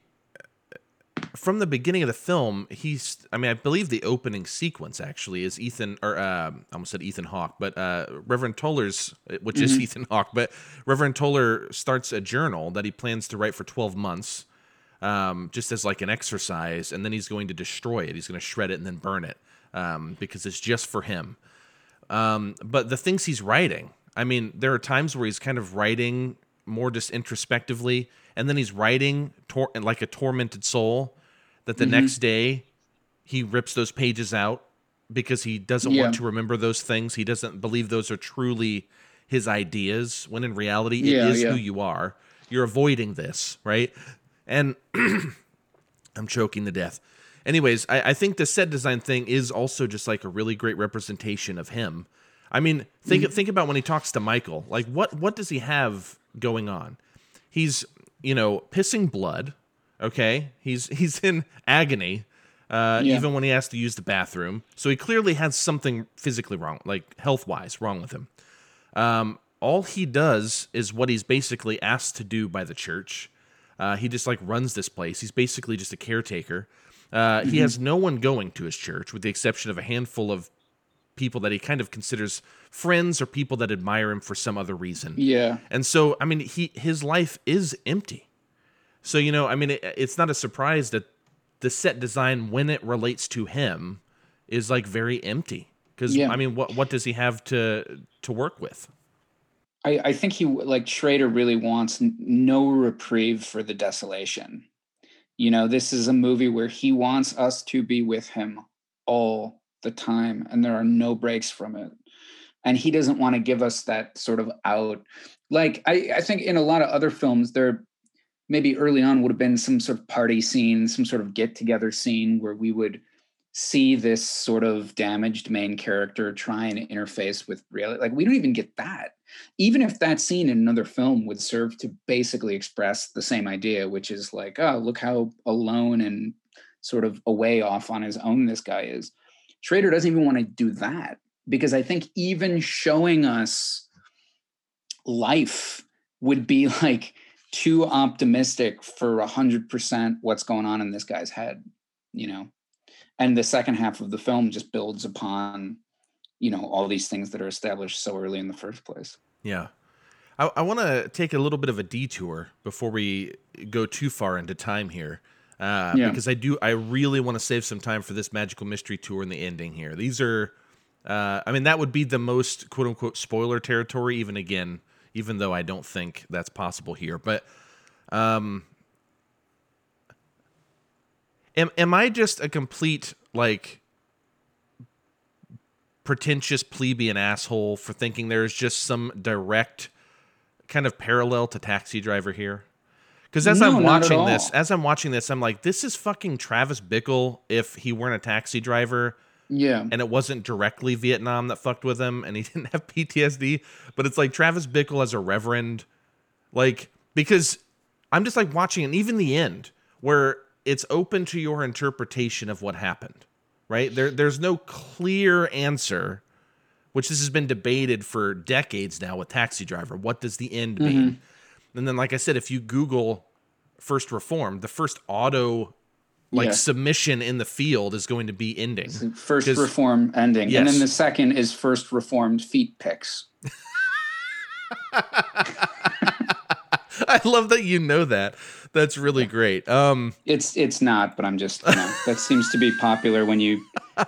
from the beginning of the film, he's I mean, I believe the opening sequence actually is Ethan or uh, I almost said Ethan Hawke, but uh, Reverend Toller's which mm-hmm. is Ethan Hawke, but Reverend Toller starts a journal that he plans to write for 12 months. Um, just as like an exercise, and then he's going to destroy it. He's going to shred it and then burn it um, because it's just for him. Um, but the things he's writing, I mean, there are times where he's kind of writing more just introspectively, and then he's writing tor- like a tormented soul. That the mm-hmm. next day he rips those pages out because he doesn't yeah. want to remember those things. He doesn't believe those are truly his ideas. When in reality, it yeah, is yeah. who you are. You're avoiding this, right? And [CLEARS THROAT] I'm choking to death. Anyways, I, I, think the set design thing is also just like a really great representation of him. I mean, think mm-hmm. think about when he talks to Michael. Like, what what does he have going on? He's you know pissing blood. Okay, he's [LAUGHS] he's in agony. Uh, yeah. Even when he has to use the bathroom, so he clearly has something physically wrong, like health wise, wrong with him. Um, all he does is what he's basically asked to do by the church. Uh, he just like runs this place. He's basically just a caretaker. Uh, mm-hmm. He has no one going to his church, with the exception of a handful of people that he kind of considers friends or people that admire him for some other reason. Yeah. And so, I mean, he his life is empty. So you know, I mean, it, it's not a surprise that the set design, when it relates to him, is like very empty. Because yeah. I mean, what what does he have to to work with? I, I think he like Schrader really wants no reprieve for the desolation. You know, this is a movie where he wants us to be with him all the time, and there are no breaks from it. And he doesn't want to give us that sort of out. Like, I, I think in a lot of other films, there maybe early on would have been some sort of party scene, some sort of get together scene where we would see this sort of damaged main character try and interface with reality. Like, we don't even get that even if that scene in another film would serve to basically express the same idea, which is like, oh, look how alone and sort of away off on his own this guy is. Schrader doesn't even want to do that because I think even showing us life would be like too optimistic for a hundred percent what's going on in this guy's head, you know. And the second half of the film just builds upon you know all these things that are established so early in the first place. Yeah. I, I want to take a little bit of a detour before we go too far into time here uh, yeah. because i do i really want to save some time for this magical mystery tour and the ending here. These are uh, i mean that would be the most quote unquote spoiler territory even again even though i don't think that's possible here. But um am, am i just a complete like pretentious plebeian asshole for thinking there's just some direct kind of parallel to Taxi Driver here? Because as no, I'm watching this, as I'm watching this, I'm like, this is fucking Travis Bickle if he weren't a taxi driver. Yeah. And it wasn't directly Vietnam that fucked with him and he [LAUGHS] didn't have PTSD, but it's like Travis Bickle as a reverend. Like, because I'm just like watching, and even the end where it's open to your interpretation of what happened right? There, there's no clear answer, which this has been debated for decades now with Taxi Driver. What does the end mm-hmm. mean? And then, like I said, if you Google first reform, the first auto like yeah. submission in the field is going to be ending. First reform ending. Yes. And then the second is first reformed feet pics. [LAUGHS] I love that you know that. That's really great. Um, it's it's not, but I'm just you know, that seems to be popular when you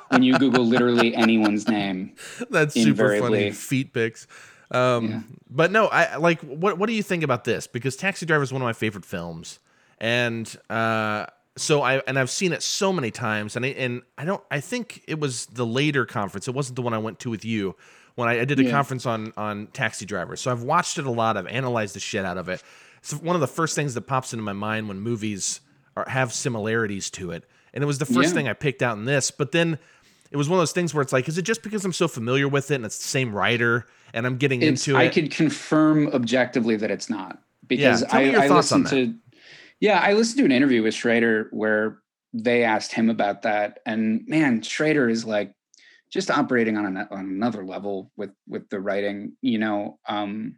when you Google literally anyone's name. [LAUGHS] That's super funny. Feet pics. Um, yeah. But no, I like. What What do you think about this? Because Taxi Driver is one of my favorite films, and uh, so I and I've seen it so many times, and I, and I don't. I think it was the later conference. It wasn't the one I went to with you when I, I did a yeah. conference on on Taxi Driver. So I've watched it a lot. I've analyzed the shit out of it it's one of the first things that pops into my mind when movies are, have similarities to it. And it was the first yeah. thing I picked out in this. But then it was one of those things where it's like, is it just because I'm so familiar with it and it's the same writer and I'm getting it's, into it? I could confirm objectively that it's not because yeah, I, I listened to, yeah, I listened to an interview with Schrader where they asked him about that, and man, Schrader is like just operating on, an, on another level with with the writing. You know, um,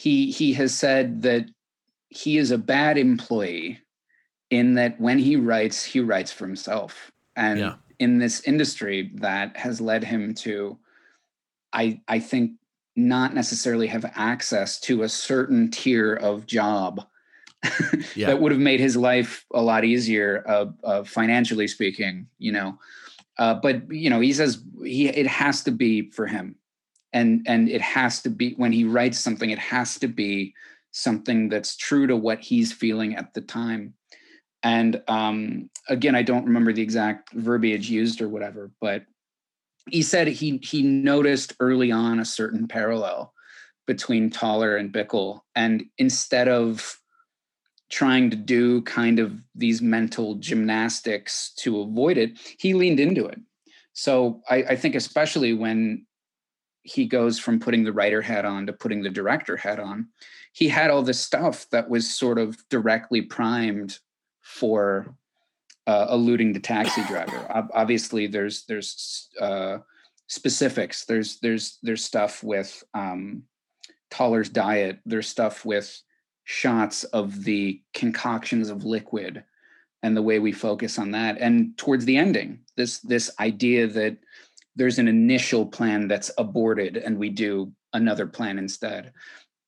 he he has said that he is a bad employee in that when he writes, he writes for himself, and yeah. in this industry that has led him to i i think not necessarily have access to a certain tier of job [LAUGHS] yeah. that would have made his life a lot easier uh, uh, financially speaking you know? Uh, but you know he says he it has to be for him and and it has to be when he writes something it has to be something that's true to what he's feeling at the time and um, again, I don't remember the exact verbiage used or whatever, but he said he he noticed early on a certain parallel between Toller and Bickle, and instead of trying to do kind of these mental gymnastics to avoid it, he leaned into it. So I, I think especially when he goes from putting the writer hat on to putting the director hat on, he had all this stuff that was sort of directly primed for uh, alluding to taxi driver. Obviously, there's there's uh, specifics. There's there's there's stuff with um, Toller's diet. There's stuff with shots of the concoctions of liquid and the way we focus on that. And towards the ending, this this idea that there's an initial plan that's aborted and we do another plan instead.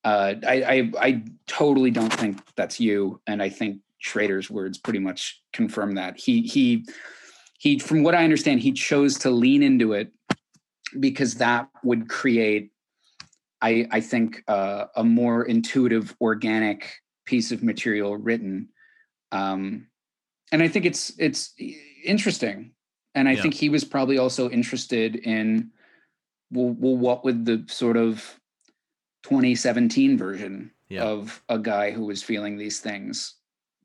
Uh, I, I I totally don't think that's you, and I think Schrader's words pretty much confirm that. He he he from what I understand, he chose to lean into it because that would create I I think uh, a more intuitive, organic piece of material written. Um, and I think it's it's interesting. And I yeah. think he was probably also interested in well, well, what would the sort of 2017 version yeah. of a guy who was feeling these things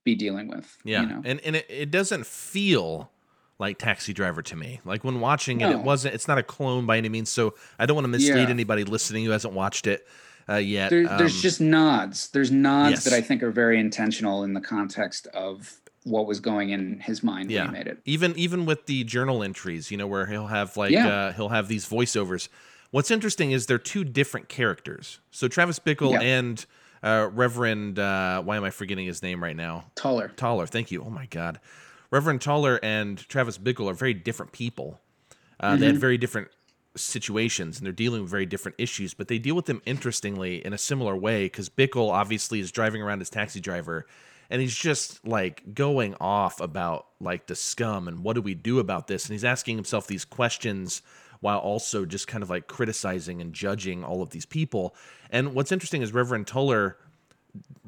be dealing with. Yeah, you know? and and it, it doesn't feel like Taxi Driver to me. Like when watching it, it wasn't. It's not a clone by any means. So I don't want to mislead yeah. anybody listening who hasn't watched it uh, yet. There, um, there's just nods. There's nods yes. that I think are very intentional in the context of what was going in his mind yeah. when he made it. Even even with the journal entries, you know, where he'll have like yeah. uh, he'll have these voiceovers. What's interesting is they're two different characters. So Travis Bickle yeah. and uh, Reverend, uh, why am I forgetting his name right now? Toller. Toller. Thank you. Oh my God. Reverend Toller and Travis Bickle are very different people. Uh, mm-hmm. They had mm-hmm. very different situations and they're dealing with very different issues, but they deal with them interestingly in a similar way because Bickle obviously is driving around as taxi driver and he's just like going off about like the scum and what do we do about this? And he's asking himself these questions while also just kind of like criticizing and judging all of these people. And what's interesting is Reverend Toller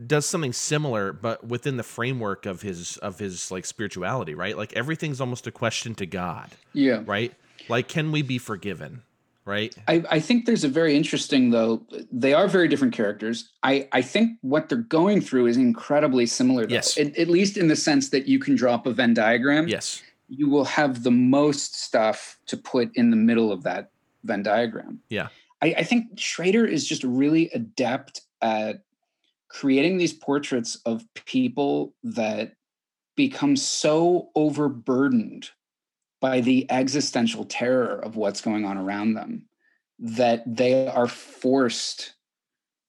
does something similar but within the framework of his of his like spirituality right? Like everything's almost a question to god yeah. right? Like can we be forgiven right I, I think there's a very interesting though they are very different characters i i think what they're going through is incredibly similar though. yes at, at least in the sense that you can draw up a venn diagram yes you will have the most stuff to put in the middle of that Venn diagram. Yeah. I, I think Schrader is just really adept at creating these portraits of people that become so overburdened by the existential terror of what's going on around them that they are forced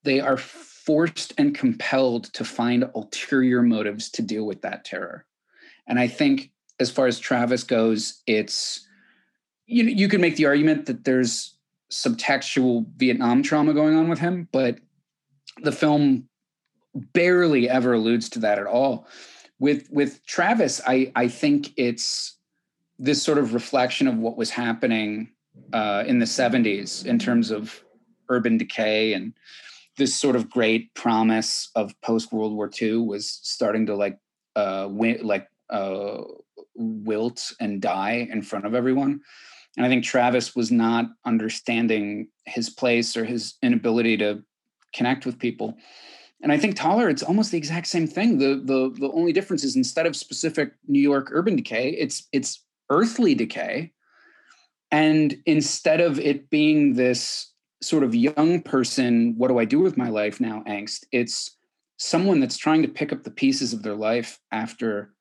they are forced and compelled to find ulterior motives to deal with that terror and i think as far as Travis goes, it's you know, you can make the argument that there's subtextual Vietnam trauma going on with him, but the film barely ever alludes to that at all. With with Travis, I I think it's this sort of reflection of what was happening uh, in the 70s in terms of urban decay and this sort of great promise of post World War II was starting to like uh, win, like uh, wilt and die in front of everyone. And I think Travis was not understanding his place or his inability to connect with people. And I think Toller, it's almost the exact same thing. The the the only difference is instead of specific New York urban decay, it's it's earthly decay. And instead of it being this sort of young person, what do I do with my life now angst, it's someone that's trying to pick up the pieces of their life after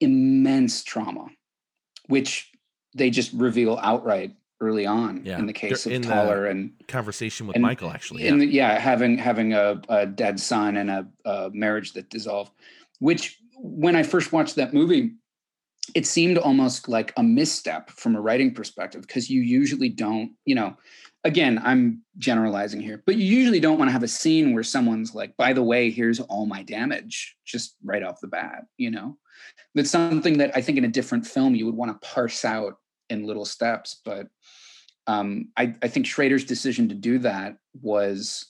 immense trauma, which they just reveal outright early on yeah. in the case They're of Toller and conversation with and, Michael actually. Yeah. The, yeah, having having a, a, dead son and a, a marriage that dissolved, which when I first watched that movie, it seemed almost like a misstep from a writing perspective because you usually don't, you know, again, I'm generalizing here, but you usually don't want to have a scene where someone's like, by the way, here's all my damage just right off the bat, you know? That's something that I think in a different film you would want to parse out in little steps. But um, I, I think Schrader's decision to do that was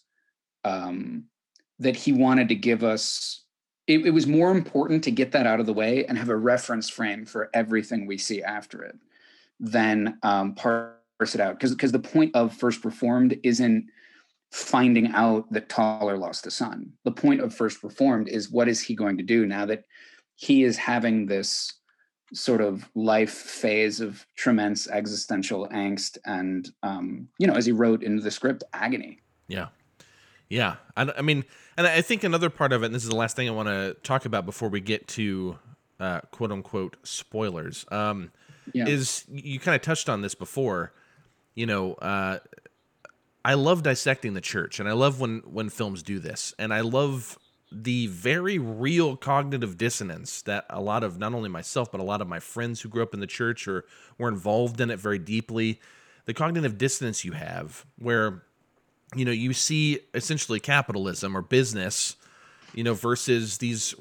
um, that he wanted to give us it, it, was more important to get that out of the way and have a reference frame for everything we see after it than um, parse it out. Because because the point of First Reformed isn't finding out that Toller lost a son. The point of First Reformed is what is he going to do now that he is having this sort of life phase of tremendous existential angst and um, you know as he wrote in the script agony yeah yeah I, I mean and I think another part of it, and this is the last thing I want to talk about before we get to uh, quote unquote spoilers, um, yeah. is you kind of touched on this before. You know, uh, I love dissecting the church, and I love when when films do this, and I love the very real cognitive dissonance that a lot of not only myself but a lot of my friends who grew up in the church or were involved in it very deeply the cognitive dissonance you have where you know, you see essentially capitalism or business, you know, versus these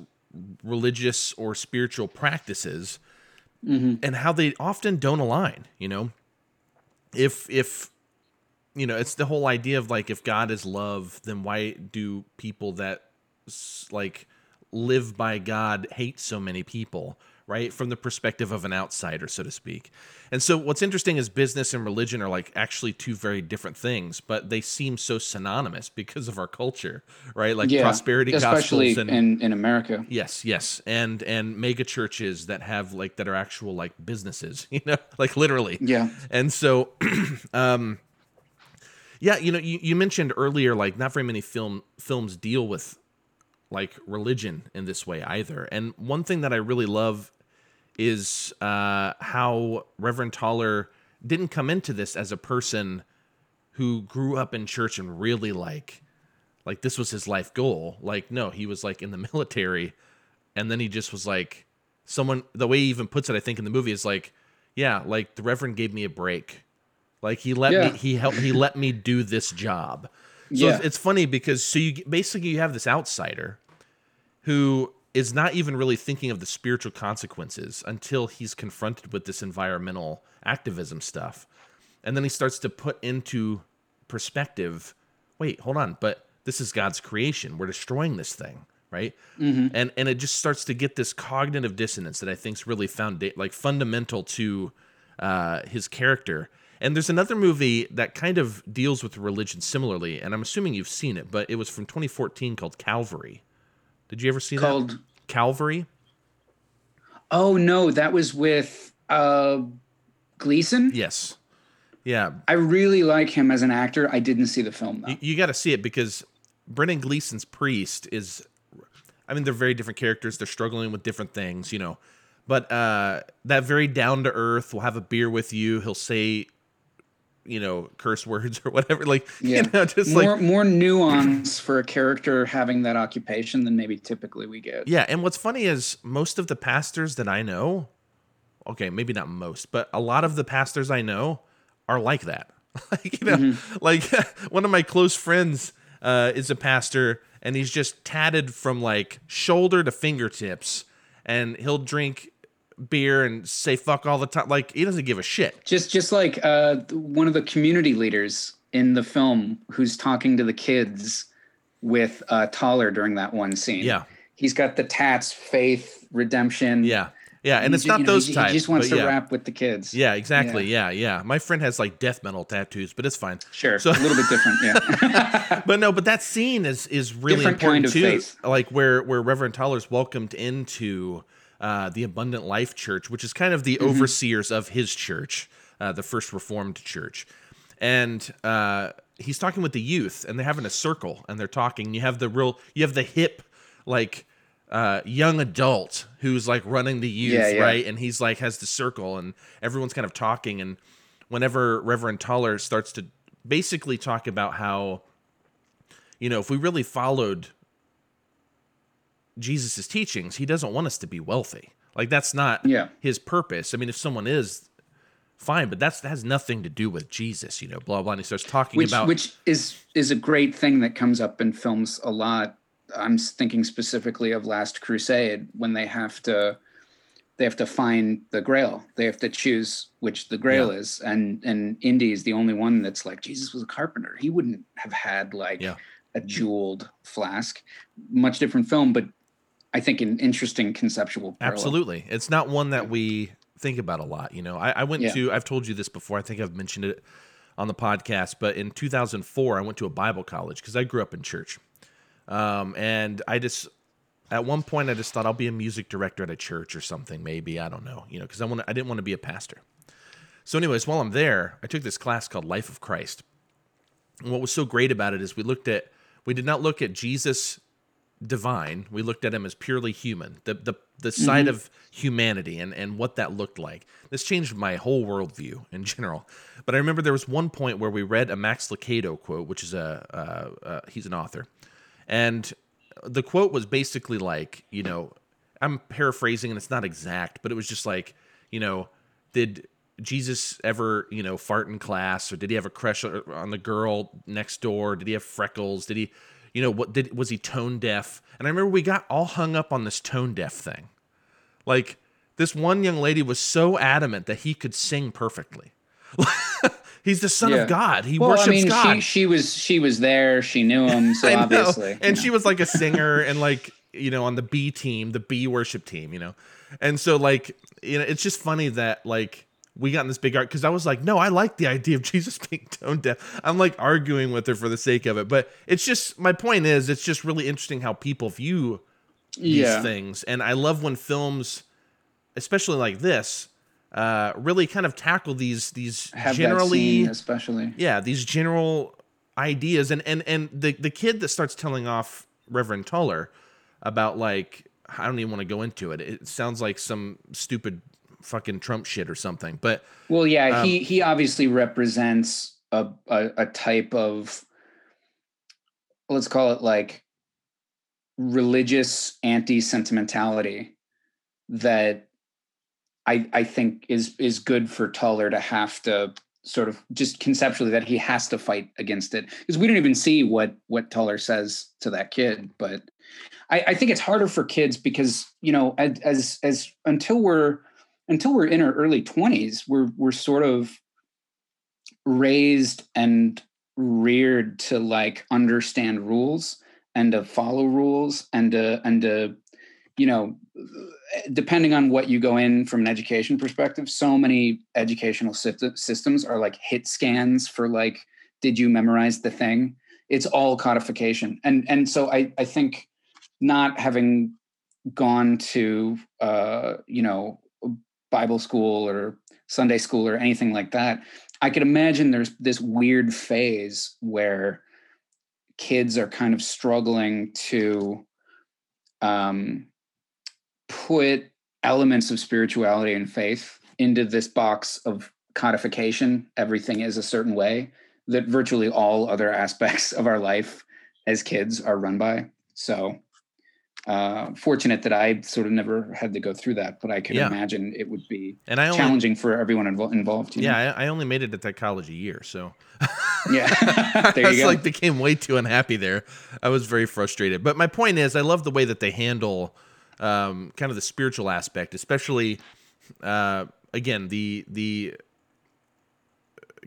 religious or spiritual practices mm-hmm. and how they often don't align, you know. If if you know, it's the whole idea of like if God is love, then why do people that like live by God hate so many people? Right? From the perspective of an outsider, so to speak. And so what's interesting is business and religion are like actually two very different things, but they seem so synonymous because of our culture, right? Like yeah, prosperity especially gospels and in, in America. Yes, yes. And and mega churches that have like that are actual like businesses, [LAUGHS] you know, like literally. Yeah. And so [CLEARS THROAT] um yeah, you know, you, you mentioned earlier like not very many film films deal with like religion in this way either. And one thing that I really love is uh, how Reverend Toller didn't come into this as a person who grew up in church and really like like this was his life goal. Like no, he was like in the [LAUGHS] military and then he just was like someone the way he even puts it I think in the movie is like yeah, like the reverend gave me a break. Like he let yeah. me he helped he let me do this job. So yeah. it's funny because so you basically you have this outsider who is not even really thinking of the spiritual consequences until he's confronted with this environmental activism stuff. And then he starts to put into perspective wait, hold on, but this is God's creation. We're destroying this thing, right? Mm-hmm. And and it just starts to get this cognitive dissonance that I think is really found like fundamental to uh, his character. And there's another movie that kind of deals with religion similarly, and I'm assuming you've seen it, but it was from 2014 called Calvary. Did you ever see that? called that? Calvary. Oh no, that was with uh, Gleeson. Yes. Yeah. I really like him as an actor. I didn't see the film though. You, you got to see it because Brendan Gleeson's priest is. I mean, they're very different characters. They're struggling with different things, you know. But uh, that very down to earth. Will have a beer with you. He'll say you know curse words or whatever like [LAUGHS] yeah. you know just more, like more nuance for a character having that occupation than maybe typically we get yeah and what's funny is most of the pastors that i know okay maybe not most but a lot of the pastors i know are like that [LAUGHS] like you know mm-hmm. like [LAUGHS] one of my close friends uh, is a pastor and he's just tatted from like shoulder to fingertips and he'll drink beer and say fuck all the time. Like he doesn't give a shit. Just just like uh, one of the community leaders in the film who's talking to the kids with uh, Toller during that one scene. Yeah, he's got the tats, faith, redemption. Yeah. Yeah, and it's not those know, types. He just wants to yeah. rap with the kids. Yeah, exactly. Yeah. yeah, yeah. My friend has like death metal tattoos, but it's fine. Sure, so, a little bit different. Yeah, [LAUGHS] but no, but that scene is is really different important kind of too. Faith. Like where where Reverend Toller's welcomed into uh, the Abundant Life Church, which is kind of the mm-hmm. overseers of his church. uh, the first Reformed church, and uh, he's talking with the youth, and they're having a circle, and they're talking. You have the real, you have the hip, like uh, young adult who's like running the youth, yeah, yeah. right? And he's like has the circle, and everyone's kind of talking. And whenever Reverend Toller starts to basically talk about how, you know, if we really followed Jesus's teachings, he doesn't want us to be wealthy. Like that's not yeah. his purpose. I mean, if someone is fine, but that's that has nothing to do with Jesus, you know, blah blah. And he starts talking which, about which is is a great thing that comes up in films a lot I'm thinking specifically of Last Crusade when they have to they have to find the grail. They have to choose which the grail yeah. is. And and Indy is the only one that's like Jesus was a carpenter. He wouldn't have had like yeah. a jeweled flask. Much different film, but I think an interesting conceptual parallel. Absolutely. It's not one that we think about a lot. You know, I, I went yeah. to I've told you this before. I think I've mentioned it on the podcast, but in 2004 I went to a Bible college because I grew up in church. Um, and I just at one point I just thought I'll be a music director at a church or something, maybe I don't know, you know, because I want I didn't want to be a pastor. So, anyways, while I'm there, I took this class called Life of Christ. And what was so great about it is we looked at we did not look at Jesus divine. We looked at him as purely human, the the the mm-hmm. side of humanity and and what that looked like. This changed my whole worldview [LAUGHS] in general. But I remember there was one point where we read a Max Lucado quote, which is a uh, uh, he's an author, and the quote was basically like, you know, I'm paraphrasing and it's not exact, but it was just like, you know, did Jesus ever, you know, fart in class or did he have a crush on the girl next door? Did he have freckles? Did he, you know, what did was he tone deaf? And I remember we got all hung up on this tone deaf thing. Like this one young lady was so adamant that he could sing perfectly. [LAUGHS] He's the son yeah. of God. He well, worships I mean, God. She, she was she was there. She knew him. So [LAUGHS] obviously, and know. she was like a [LAUGHS] singer and like you know on the B team, the B worship team. You know, and so like you know it's just funny that like we got in this big art because I was like, no, I like the idea of [LAUGHS] Jesus being tone deaf. I'm like arguing with her for the sake of it, but it's just my point is it's just really interesting how people view these yeah. things, and I love when films, especially like this uh, really kind of tackle these these Have generally especially yeah these general ideas and and and the the kid that starts telling off Reverend Toller about like I don't even want to go into it. It sounds like some stupid fucking Trump shit or something. But well, yeah, um, he he obviously represents a, a a type of let's call it like religious anti sentimentality that I I think is is good for Toller to have to sort of just conceptually that he has to fight against it because we don't even see what what Toller says to that kid. But I, I think it's harder for kids because you know as, as as until we're until we're in our early twenties, we're we're sort of raised and reared to like understand rules and to follow rules and to and to you know depending on what you go in from an education perspective, so many educational systems are like hit scans for like, did you memorize the thing? It's all codification. And and so I I think not having gone to uh, you know Bible school or Sunday school or anything like that, I could imagine there's this weird phase where kids are kind of struggling to um, put elements of spirituality and faith into this box of codification. Everything is a certain way that virtually all other [LAUGHS] aspects of our life as kids are run by. So, uh, fortunate that I sort of never had to go through that, but I can yeah. imagine it would be and I only, challenging for everyone invo- involved. yeah, I, I, only made it at that college a year, so yeah, [LAUGHS] [LAUGHS] there I like became way too unhappy there. I was very frustrated. But my point is, I love the way that they handle um, kind of the spiritual aspect, especially uh, again the the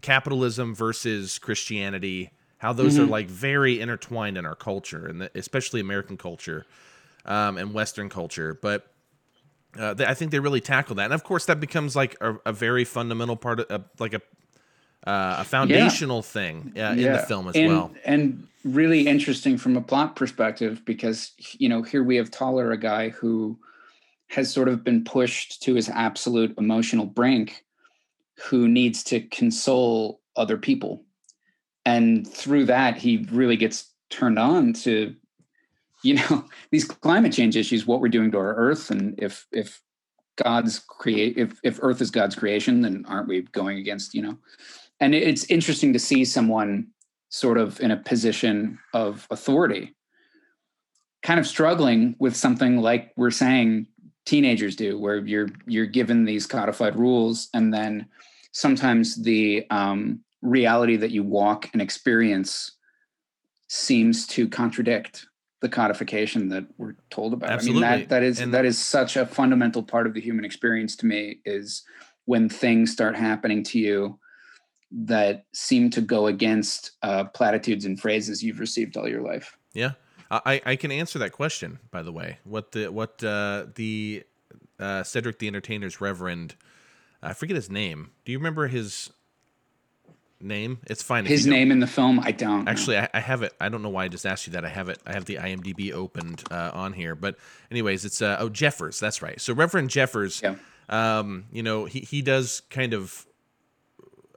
capitalism versus Christianity, how those mm-hmm. are like very intertwined in our culture, and especially American culture um, and Western culture. But uh, they, I think they really tackle that, and of course that becomes like a, a very fundamental part of uh, like a uh, a foundational yeah. thing uh, in the film as and, well. And really interesting from a plot perspective because you know here we have Toller, a guy who has sort of been pushed to his absolute emotional brink who needs to console other people. And through that, he really gets turned on to, you know, [LAUGHS] these climate change issues, what we're doing to our earth. And if, if God's create, if, if earth is God's creation, then aren't we going against, you know, and it's interesting to see someone sort of in a position of authority kind of struggling with something like we're saying teenagers do where you're you're given these codified rules and then sometimes the um, reality that you walk and experience seems to contradict the codification that we're told about. Absolutely. I mean that that is and that is such a fundamental part of the human experience to me is when things start happening to you that seem to go against uh, platitudes and phrases you've received all your life. Yeah, I, I can answer that question. By the way, what the what uh, the uh, Cedric the Entertainer's Reverend, I forget his name. Do you remember his name? It's fine. His name in the film, I don't. Actually, I, I, have it. I don't know why I just asked you that. I have it. I have the IMDb opened uh, on here. But anyways, it's uh, oh Jeffers. That's right. So Reverend Jeffers. Yeah. Um, you know, he he does kind of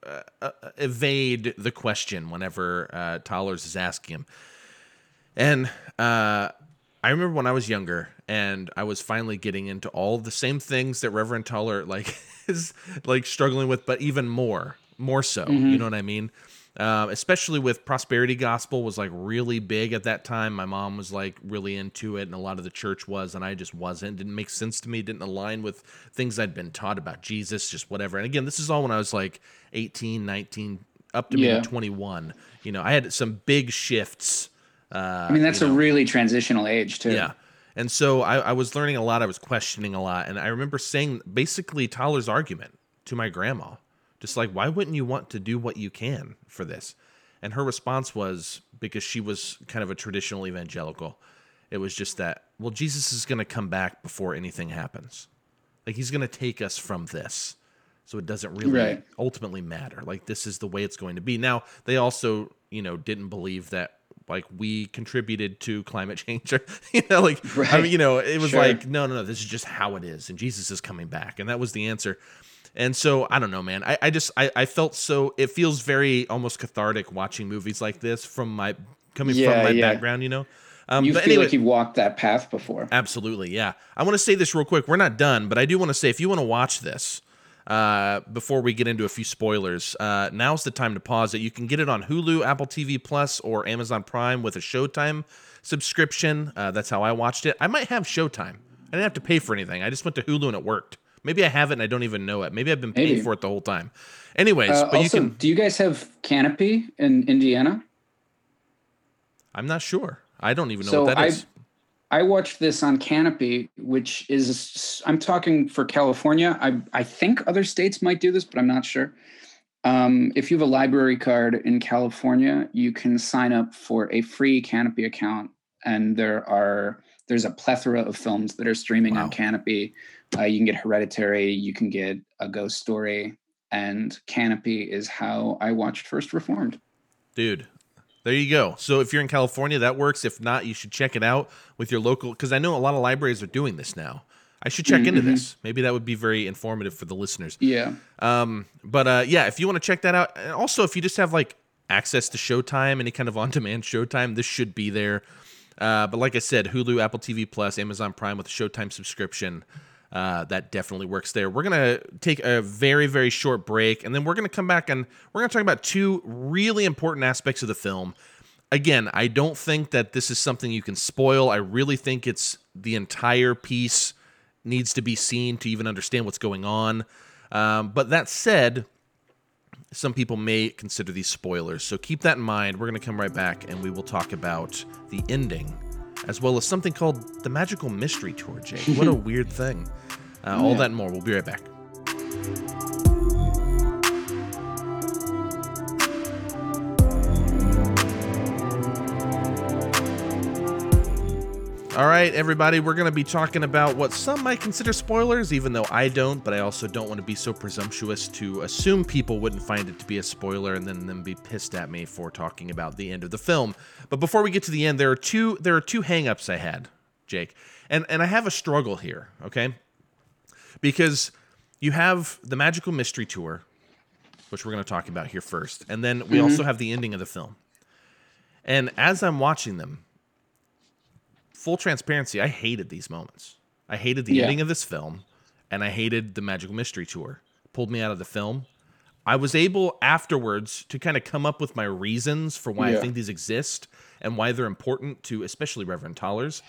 uh, uh, evade the question whenever uh, Tollers is asking him. And uh, I remember when I was younger and I was finally getting into all the same things that Reverend Toller like [LAUGHS] is like struggling with, but even more, more so. Mm-hmm. You know what I mean? Uh, especially with prosperity gospel was like really big at that time. My mom was like really into it, and a lot of the church was, and I just wasn't. Didn't make sense to me. Didn't align with things I'd been taught about Jesus, just whatever. And again, this is all when I was like 18, 19, up to yeah. maybe 21. You know, I had some big shifts. Uh, I mean, that's you know. a really transitional age too. Yeah. And so I, I was learning a lot. I was questioning a lot, and I remember saying basically Toller's argument to my grandma just like, why wouldn't you want to do what you can for this? And her response was because she was kind of a traditional evangelical. It was just that, well, Jesus is going to come back before anything happens. Like, he's going to take us from this. So it doesn't really right. ultimately matter. Like, this is the way it's going to be. Now, they also, you know, didn't believe that like we contributed to climate [LAUGHS] change you know like right. i mean you know it was sure. like no no no this is just how it is and jesus is coming back and that was the answer and so I don't know, man. I, I just I, I felt so it feels very almost cathartic watching movies like this from my coming yeah, from my yeah. background, you know. Um, you feel anyway, like you've walked that path before. Absolutely, yeah. I want to say this real quick. We're not done, but I do want to say if you want to watch this uh, before we get into a few spoilers, uh, now's the time to pause it. You can get it on Hulu, Apple TV Plus, or Amazon Prime with a Showtime subscription. Uh, that's how I watched it. I might have Showtime. I didn't have to pay for anything. I just went to Hulu and it worked. Maybe I have it and I don't even know it. Maybe I've been paying Maybe. for it the whole time. Anyways, uh, but also, you can. Do you guys have Kanopy in Indiana? I'm not sure. I don't even know so what that I, is. I watched this on Kanopy, which is I'm talking for California. I I think other states might do this, but I'm not sure. Um, if you have a library card in California, you can sign up for a free Kanopy account, and there are there's a plethora of films that are streaming wow. on Kanopy uh, you can get Hereditary, you can get A Ghost Story, and Kanopy is how I watched First Reformed. Dude, there you go. So if you're in California, that works. If not, you should check it out with your local, because I know a lot of libraries are doing this now. I should check mm-hmm. into this. Maybe that would be very informative for the listeners. Yeah. Um. But uh, yeah, if you want to check that out, and also if you just have like access to Showtime, any kind of on-demand Showtime, this should be there. Uh, but like I said, Hulu, Apple TV Plus, Amazon Prime with a Showtime subscription uh, that definitely works there. We're going to take a very, very short break, and then we're going to come back and we're going to talk about two really important aspects of the film. Again, I don't think that this is something you can spoil. I really think it's the entire piece needs to be seen to even understand what's going on. Um, but that said, some people may consider these spoilers. So keep that in mind. We're going to come right back and we will talk about the ending as well as something called the Magical Mystery Tour, Jake. What a [LAUGHS] weird thing. Uh, all that and more. We'll be right back. All right, everybody, we're going to be talking about what some might consider spoilers, even though I don't, but I also don't want to be so presumptuous to assume people wouldn't find it to be a spoiler and then them be pissed at me for talking about the end of the film. But before we get to the end, there are two there are two hangups I had, Jake. And and I have a struggle here, okay? Because you have the Magical Mystery Tour, which we're going to talk about here first, and then we mm-hmm. also have the ending of the film. And as I'm watching them, full transparency, I hated these moments. I hated the yeah. ending of this film, and I hated the Magical Mystery Tour. Pulled me out of the film. I was able afterwards to kind of come up with my reasons for why yeah. I think these exist and why they're important to especially Reverend Tollers.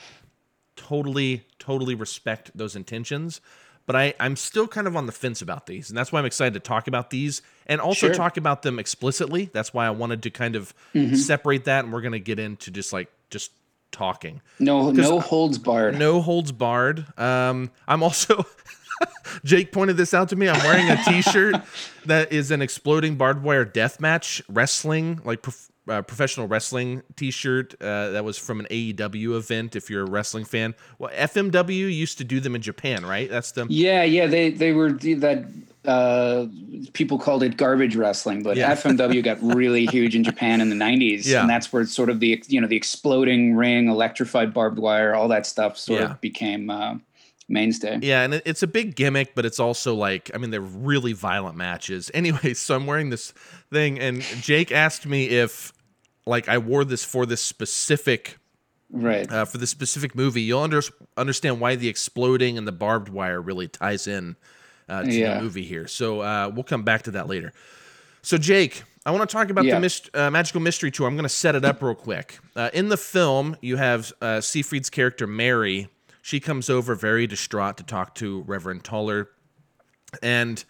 Totally, totally respect those intentions. But I, I'm still kind of on the fence about these. And that's why I'm excited to talk about these and also sure. talk about them explicitly. That's why I wanted to kind of mm-hmm. separate that. And we're going to get into just like, just talking. No, no holds barred. No holds barred. Um, I'm also [LAUGHS] Jake pointed this out to me. I'm wearing a T-shirt [LAUGHS] that is an exploding barbed wire death match wrestling, like uh, professional wrestling T-shirt uh, that was from an AEW event. If you're a wrestling fan, well, FMW used to do them in Japan, right? That's the yeah, yeah. They they were that uh, people called it garbage wrestling, but yeah. FMW got [LAUGHS] really huge in Japan in the 90s. Yeah. And that's where sort of the, you know, the exploding ring, electrified barbed wire, all that stuff sort yeah. of became uh, mainstay. Yeah, and it's a big gimmick, but it's also like I mean they're really violent matches. [LAUGHS] Anyway, so I'm wearing this thing, and Jake asked me if like I wore this for this specific right uh, for the specific movie. You'll under, understand why the exploding and the barbed wire really ties in uh, to yeah. the movie here. So uh, we'll come back to that later. So Jake, I want to talk about yeah. the uh, magical mystery tour. I'm going to set it up real quick. Uh, in the film, you have uh, Seyfried's character Mary she comes over very distraught to talk to Reverend Toller, and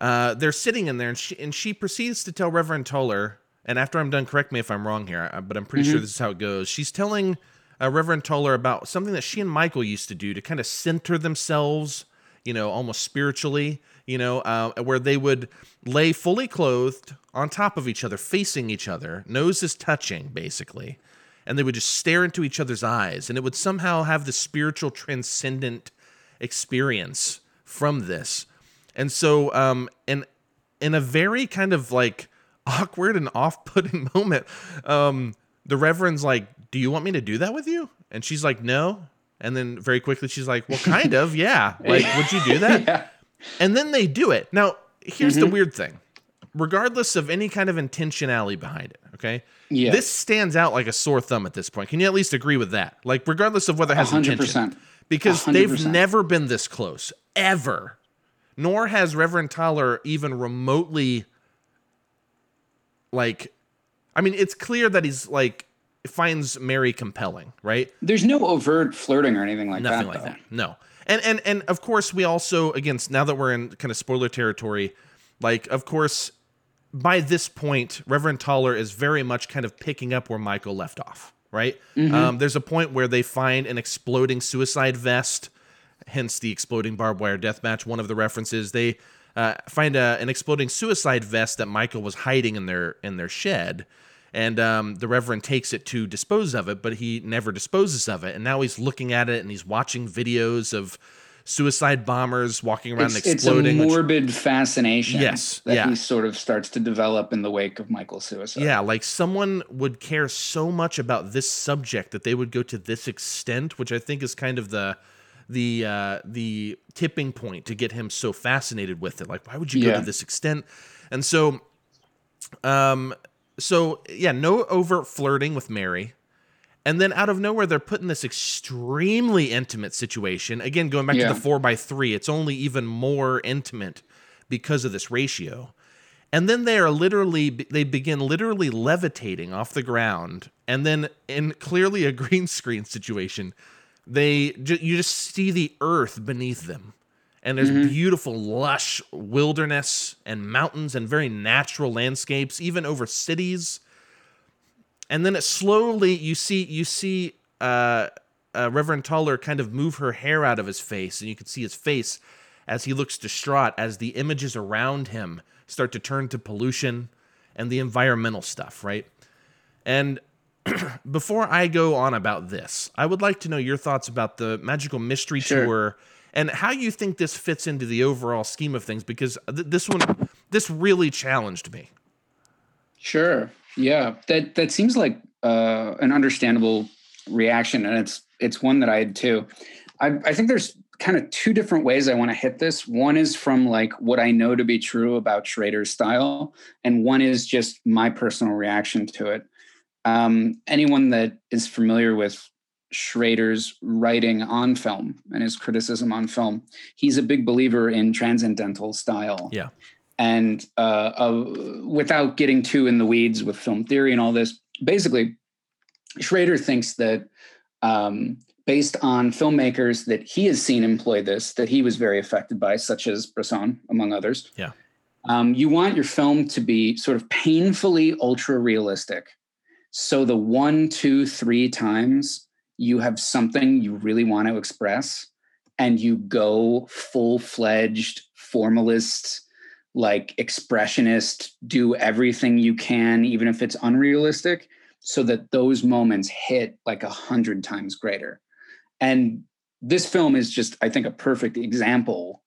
uh, they're sitting in there, and she and she proceeds to tell Reverend Toller. And after I'm done, correct me if I'm wrong here, uh, but I'm pretty mm-hmm. sure this is how it goes. She's telling uh, Reverend Toller about something that she and Michael used to do to kind of center themselves, you know, almost spiritually, you know, uh, where they would lay fully clothed on top of each other, facing each other, noses touching, basically and they would just stare into each other's eyes and it would somehow have the spiritual transcendent experience from this and so um and in a very kind of like awkward and off-putting [LAUGHS] moment um the reverend's like do you want me to do that with you and she's like no and then very quickly she's like well kind of yeah [LAUGHS] like would you do that yeah. and then they do it now here's mm-hmm. the weird thing regardless of any kind of intentionality behind it okay yeah. This stands out like a sore thumb at this point. Can you at least agree with that? Like, regardless of whether it has 100%. intention. Because they have never been this close, ever. Nor has Reverend Toller even remotely, like, I mean, it's clear that he's like finds Mary compelling, right? There's no overt flirting or anything like Nothing that. Nothing like that. No. And and and of course we also again now that we're in kind of spoiler territory, like of course by this point, Reverend Toller is very much kind of picking up where Michael left off, right? Mm-hmm. Um, there's a point where they find an exploding suicide vest, hence the exploding barbed wire death match. One of the references they uh, find a, an exploding suicide vest that Michael was hiding in their in their shed, and um, the Reverend takes it to dispose of it, but he never disposes of it, and now he's looking at it and he's watching videos of suicide bombers walking around it's, exploding. It's a morbid which, fascination. Yes, that yeah. he sort of starts to develop in the wake of Michael's suicide. Yeah, like someone would care so much about this subject that they would go to this extent, which I think is kind of the the uh, the tipping point to get him so fascinated with it. Like, why would you go to this extent? And so, um, so yeah, no overt flirting with Mary. And then out of nowhere, they're put in this extremely intimate situation. Again, going back yeah. to the four by three, it's only even more intimate because of this ratio. And then they are literally, they begin literally levitating off the ground. And then, in clearly a [LAUGHS] green screen situation, they you just see the earth beneath them. And there's mm-hmm. beautiful, lush wilderness and mountains and very natural landscapes, even over cities and then it slowly you see you see uh, uh, Reverend Toller kind of move her hair out of his face, and you can see his face as he looks distraught as the images around him start to turn to pollution and the environmental stuff, right? And [CLEARS THROAT] before I go on about this, I would like to know your thoughts about the Magical Mystery sure. Tour and how you think this fits into the overall scheme of things because th- this one this really challenged me. Sure. Yeah, that that seems like uh, an understandable reaction, and it's it's one that I had too. I, I think there's kind of two different ways I want to hit this. One is from like what I know to be true about Schrader's style, and one is just my personal reaction to it. Um, anyone that is familiar with Schrader's writing on film and his criticism on film, he's a big believer in transcendental style. Yeah. And uh, uh, without getting too in the weeds with film theory and all this, basically, Schrader thinks that um, based on filmmakers that he has seen employ this, that he was very affected by, such as Bresson, among others. Yeah. Um, you want your film to be sort of painfully ultra realistic. So the one, two, three times you have something you really want to express and you go full fledged formalist, like expressionist, do everything you can, even if it's unrealistic so that those moments hit like a hundred times greater. And this film is just, I think, a perfect example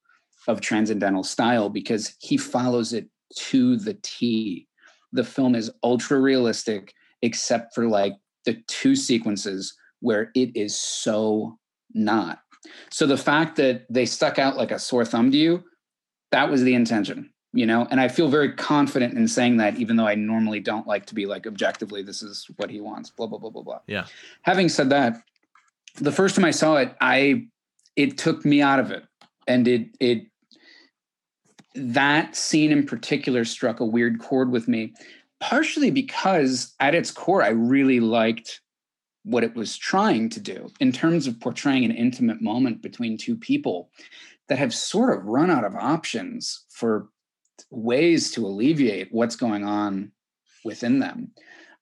of transcendental style because he follows it to the T. The film is ultra realistic, except for like the two sequences where it is so not. So the fact that they stuck out like a sore thumb to you, that was the intention you know? And i feel very confident in saying that even though i normally don't like to be like objectively this is what he wants blah blah blah blah blah. Yeah. Having said that the first time i saw it i it took me out of it. And it it that scene in particular struck a weird chord with me partially because at its core i really liked what it was trying to do in terms of portraying an intimate moment between two people that have sort of run out of options for ways to alleviate what's going on within them.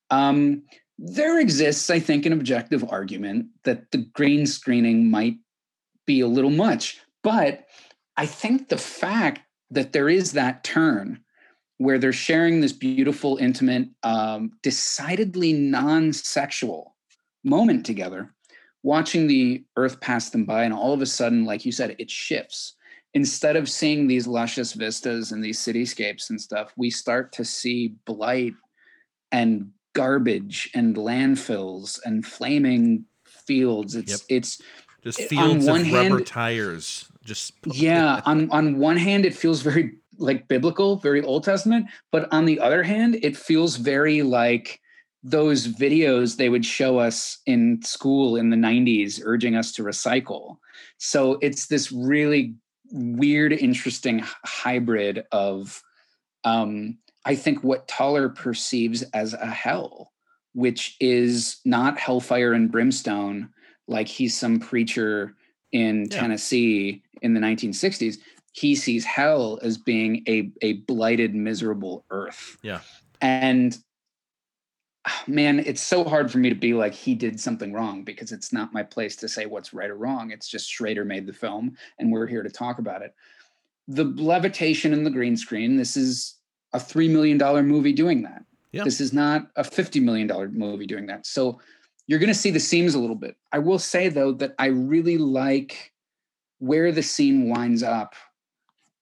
Um, there exists, I think, an objective argument that the green screening might be a little much, but I think the fact that there is that turn where they're sharing this beautiful, intimate, um, decidedly non sexual moment together, watching the earth pass them by, and all of a sudden, like you said, it shifts instead of seeing these luscious vistas and these cityscapes and stuff, we start to see blight and garbage and landfills and flaming fields. It's yep. it's just fields of hand, rubber tires. Just yeah. [LAUGHS] on on one hand, it feels very like biblical, very Old Testament, but on the other hand, it feels very like those videos they would show us in school in the 90s urging us to recycle. So it's this really weird, interesting hybrid of, um, I think, what Toller perceives as a hell, which is not hellfire and brimstone, like he's some preacher in yeah. Tennessee in the 1960s. He sees hell as being a, a blighted, miserable earth. Yeah. And ah, man, it's so hard for me to be like he did something wrong because it's not my place to say what's right or wrong. It's just Schrader made the film and we're here to talk about it. The levitation and the green screen, this is a 3 million dollar movie doing that. Yeah. This is not a 50 million dollar movie doing that. So you're going to see the seams a little bit. I will say though that I really like where the scene winds up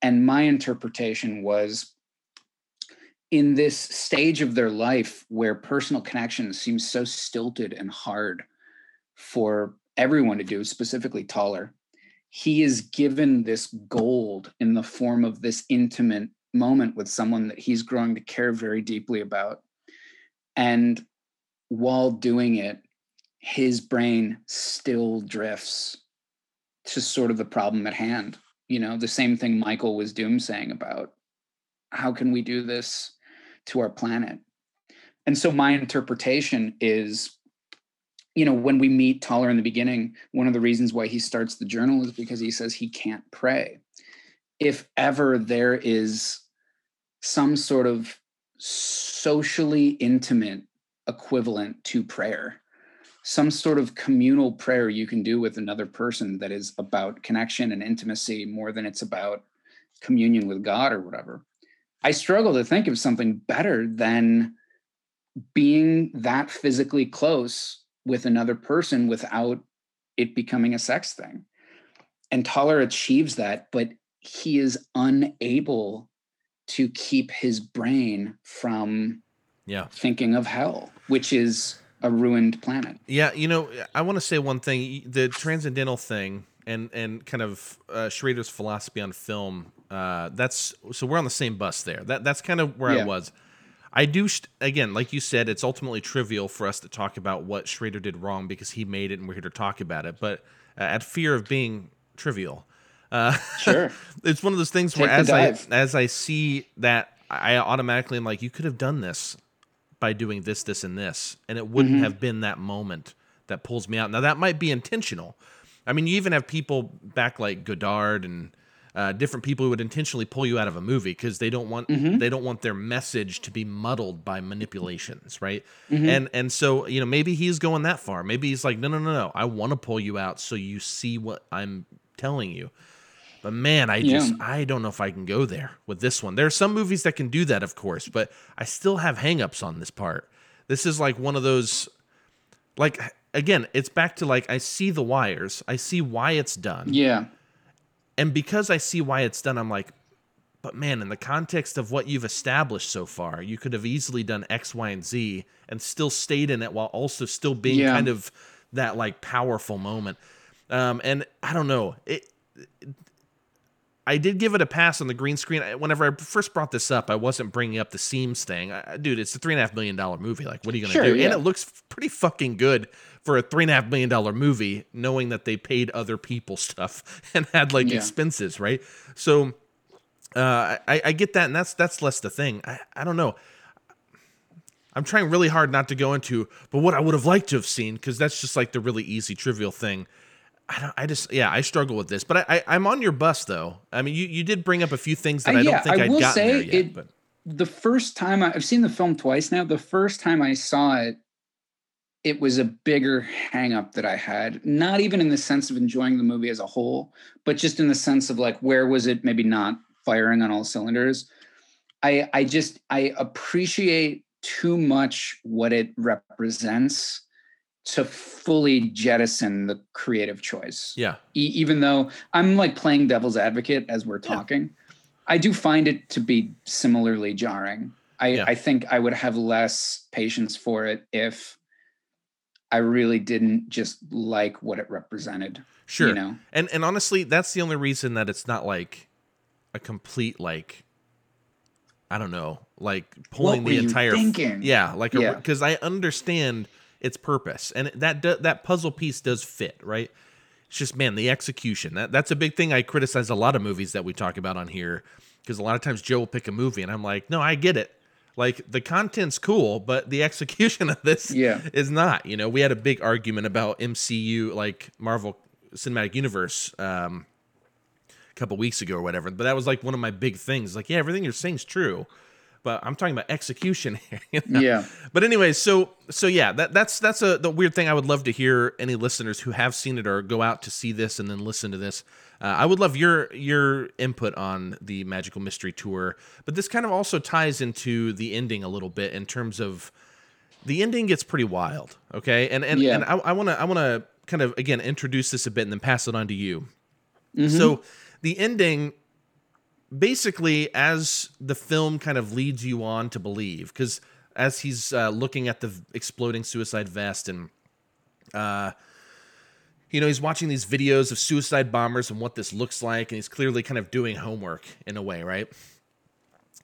and my interpretation was in this stage of their life where personal connection seems so stilted and hard for everyone to do, specifically Toller, he is given this gold in the form of this intimate moment with someone that he's growing to care very deeply about. And while doing it, his brain still drifts to sort of the problem at hand. You know, the same thing Michael was doom saying about how can we do this to our planet. And so my interpretation is you know, when we meet Toller in the beginning, one of the reasons why he starts the journal is because he says he can't pray. If ever there is some sort of socially intimate equivalent to prayer, some sort of communal prayer you can do with another person that is about connection and intimacy more than it's about communion with God or whatever. I struggle to think of something better than being that physically close with another person without it becoming a sex thing. And Toller achieves that, but he is unable to keep his brain from yeah thinking of hell, which is a ruined planet. Yeah, you know, I want to say one thing. The transcendental thing and and kind of uh, Schrader's philosophy on film. Uh, that's so we're on the same bus there. That that's kind of where yeah. I was. I do again, like you said, it's ultimately trivial for us to talk about what Schrader did wrong because he made it, and we're here to talk about it. But uh, at fear of being trivial, uh, sure, [LAUGHS] it's one of those things Take where as I as I see that, I automatically am like, you could have done this by doing this, this, and this, and it wouldn't mm-hmm. have been that moment that pulls me out. Now that might be intentional. I mean, you even have people back like Godard and uh, different people who would intentionally pull you out of a movie because they don't want mm-hmm. they don't want their message to be muddled by manipulations, right? Mm-hmm. And and so you know maybe he's going that far. Maybe he's like, no, no, no, no. I want to pull you out so you see what I'm telling you. But man, I just I don't know if I can go there with this one. There are some movies that can do that, of course, but I still have hangups on this part. This is like one of those like again, it's back to like I see the wires. I see why it's done. Yeah. And because I see why it's done, I'm like, but man, in the context of what you've established so far, you could have easily done X, Y, and Z and still stayed in it while also still being yeah. kind of that like powerful moment. Um, and I don't know. It, I did give it a pass on the green screen. Whenever I first brought this up, I wasn't bringing up the seams thing. I, dude, it's a three and a half million dollar movie. Like, what are you gonna sure, do? Yeah. And it looks pretty fucking good for a three and a half million dollar movie, knowing that they paid other people stuff [LAUGHS] and had like yeah. expenses, right? So, uh, I, I get that, and that's that's less the thing. I, I don't know. I'm trying really hard not to go into, but what I would have liked to have seen, because that's just like the really easy, trivial thing. I don't. I just yeah. I struggle with this, but I, I am on your bus though. I mean, you you did bring up a few things that uh, I don't think I I'd gotten there yet. It, but the first time I, I've seen the film twice now. The first time I saw it, it was a bigger hangup that I had. Not even in the sense of enjoying the movie as a whole, but just in the sense of like where was it maybe not firing on all cylinders. I I just I appreciate too much what it represents to fully jettison the creative choice. Yeah. E- even though I'm like playing devil's advocate as we're talking, yeah. I do find it to be similarly jarring. I, yeah. I think I would have less patience for it if I really didn't just like what it represented. Sure. You know? And and honestly, that's the only reason that it's not like a complete like I don't know, like pulling the entire thinking? yeah, like because I understand its purpose, and that that puzzle piece does fit, right? It's just man, the execution. That that's a big thing. I criticize a lot of movies that we talk about on here because a lot of times Joe will pick a movie, and I'm like, no, I get it. Like the content's cool, but the [LAUGHS] execution of this yeah. is not. You know, we had a big argument about MCU, like Marvel Cinematic Universe, um, a couple weeks ago or whatever. But that was like one of my big things. Like, yeah, everything you're saying is true but I'm talking about execution here. [LAUGHS] You know? Yeah. But anyway, so so yeah, that that's that's a the weird thing. I would love to hear any listeners who have seen it or go out to see this and then listen to this. Uh, I would love your your input on the Magical Mystery Tour. But this kind of also ties into the ending a little bit in terms of the ending gets pretty wild. Okay, and and yeah. and I want to I want to kind of again introduce this a bit and then pass it on to you. Mm-hmm. So the ending basically as the film kind of leads you on to believe because as he's uh, looking at the exploding suicide vest and uh, you know he's watching these videos of suicide bombers and what this looks like and he's clearly kind of doing homework in a way right?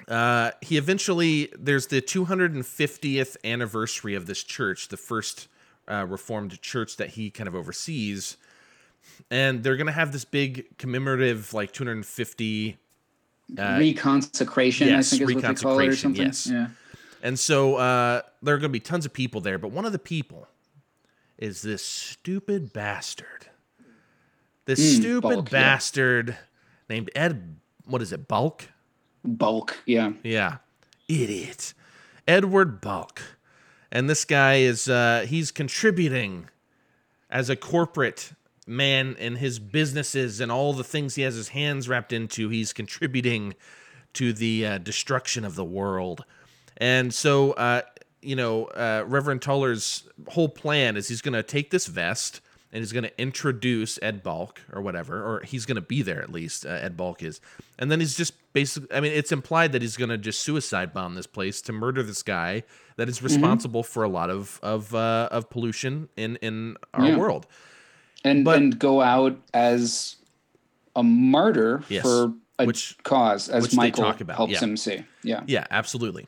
Uh, he eventually there's the 250th anniversary of this church the first uh, reformed church that he kind of oversees and they're gonna have this big commemorative like 250 uh, reconsecration, yes, I think is what they call it or something. Yes. Yeah. And so uh, there are going to be tons of people there, but one of the people is this stupid bastard. This mm, stupid Balk, bastard yeah. named Ed. What is it? Balk. Balk. Yeah. Yeah. Idiot. Edward Balk. And this guy is uh, he's contributing as a corporate man and his businesses and all the things he has his hands wrapped into, he's contributing to the uh, destruction of the world. And so, uh, you know, uh, Reverend Toller's whole plan is he's going to take this vest and he's going to introduce Ed Balk or whatever, or he's going to be there at least. Uh, Ed Balk is, and then he's just basically. I mean, it's implied that he's going to just suicide bomb this place to murder this guy that is mm-hmm. responsible mm-hmm. for a lot of of uh, of pollution in in our yeah. world and but, and go out as a martyr yes, for a which, cause, as Michael talk about. helps yeah. him see. Yeah, yeah, absolutely.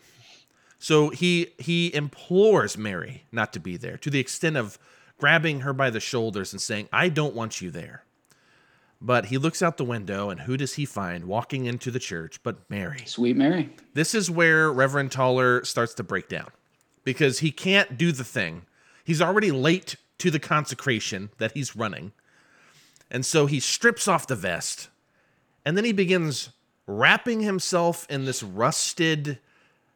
So he he implores Mary not to be there to the extent of grabbing her by the shoulders and saying, "I don't want you there." But he looks out the window, and who does he find walking into the church but Mary? Sweet Mary. This is where Reverend Toller starts to break down because he can't do the thing. He's already late to the consecration that he's running. And so he strips off the vest, and then he begins wrapping himself in this rusted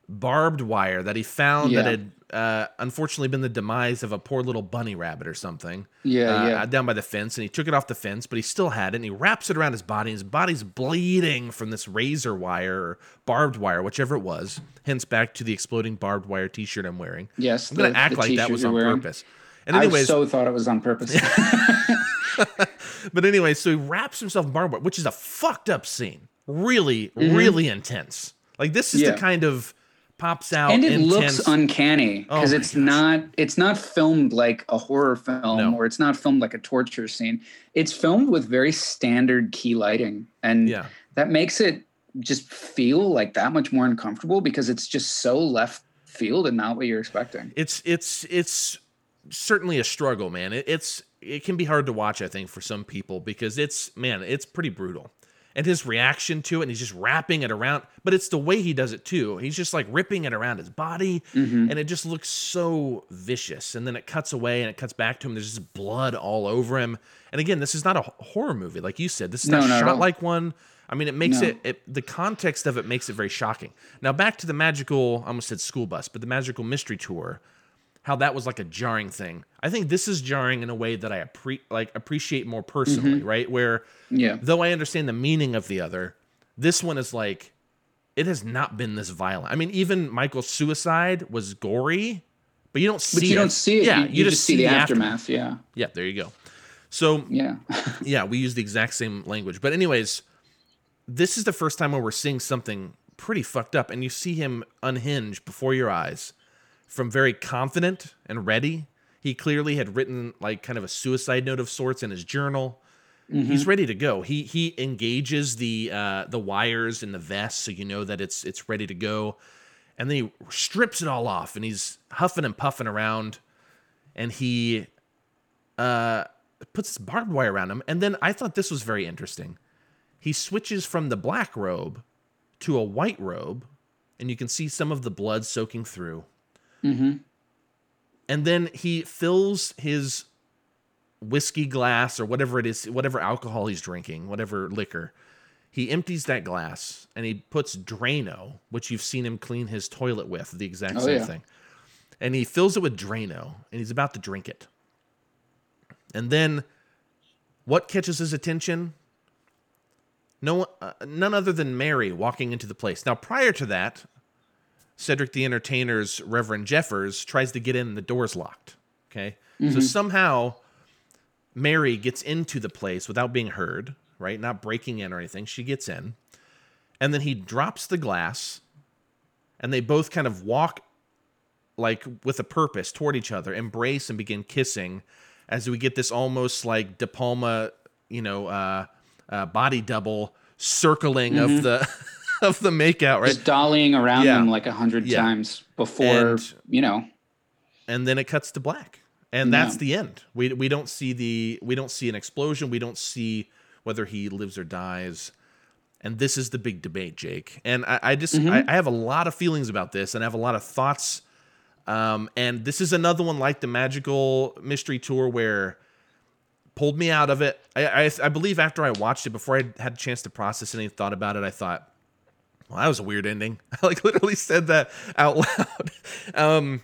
barbed wire that he found yeah. that had uh, unfortunately been the demise of a poor little bunny rabbit or something. Yeah, uh, yeah. Down by the fence, and he took it off the fence, but he still had it, and he wraps it around his body. And his body's bleeding from this razor wire or barbed wire, whichever it was. Hence, back to the exploding barbed wire T-shirt I'm wearing. Yes, I'm gonna act like that was on wearing. purpose. And anyways, I so thought it was on purpose. [LAUGHS] but anyway, so he wraps himself in barbed wire, which is a fucked up scene. Really, mm-hmm. really intense. Like this is yeah. the kind of pops out and it intense. looks uncanny because oh it's gosh. not it's not filmed like a horror film no. or it's not filmed like a torture scene it's filmed with very standard key lighting and yeah. that makes it just feel like that much more uncomfortable because it's just so left field and not what you're expecting it's it's it's certainly a struggle man. It, it's it can be hard to watch i think for some people because it's man it's pretty brutal. And his reaction to it and he's just wrapping it around but it's the way he does it too. He's just like ripping it around his body mm-hmm. and it just looks so vicious. And then it cuts away and it cuts back to him. There's just blood all over him. And again this is not a horror movie like you said. This is no, not shot like one. I mean it makes no. it, it the context of it makes it very shocking. Now back to the magical i almost said school bus but the magical mystery tour how that was like a jarring thing. I think this is jarring in a way that I appre- like appreciate more personally, mm-hmm. right? Where yeah, though I understand the meaning of the other, this one is like it has not been this violent. I mean, even Michael's suicide was gory, but you don't see. But you it. don't see it. Yeah, you, you, you just, see, see the, the aftermath. aftermath. Yeah. Yeah. There you go. So yeah, [LAUGHS] yeah, we use the exact same language. But anyways, this is the first time where we're seeing something pretty fucked up, and you see him unhinge before your eyes from very confident and ready. He clearly had written like kind of a suicide note of sorts in his journal. Mm-hmm. He's ready to go. He he engages the uh, the wires in the vest so you know that it's it's ready to go. And then he strips it all off and he's huffing and puffing around and he uh, puts barbed wire around him. And then I thought this was very interesting. He switches from the black robe to a white robe, and you can see some of the blood soaking through. Mm-hmm. And then he fills his whiskey glass or whatever it is, whatever alcohol he's drinking, whatever liquor. He empties that glass and he puts Drano, which you've seen him clean his toilet with, the exact oh, same yeah. thing. And he fills it with Drano and he's about to drink it. And then what catches his attention? No, uh, none other than Mary walking into the place. Now, prior to that, Cedric the Entertainer's Reverend Jeffers tries to get in, the door's locked. Okay. Mm-hmm. So somehow Mary gets into the place without being heard, right? Not breaking in or anything. She gets in. And then he drops the glass and they both kind of walk like with a purpose toward each other, embrace and begin kissing as we get this almost like De Palma, you know, uh, uh, body double circling mm-hmm. of the [LAUGHS] [LAUGHS] of the makeout, right? Just dollying around yeah. them like a hundred yeah. times before, and, you know. And then it cuts to black. And that's yeah. the end. We we don't see the we don't see an explosion. We don't see whether he lives or dies. And this is the big debate, Jake. And I, I just mm-hmm. I, I, have a lot of feelings about this and I have a lot of thoughts. Um, and this is another one like the magical mystery tour where pulled me out of it. I, I, I believe after I watched it, before I had a chance to process any thought about it, I thought, well, that was a weird ending. [LAUGHS] I like literally said that out [LAUGHS] loud. um,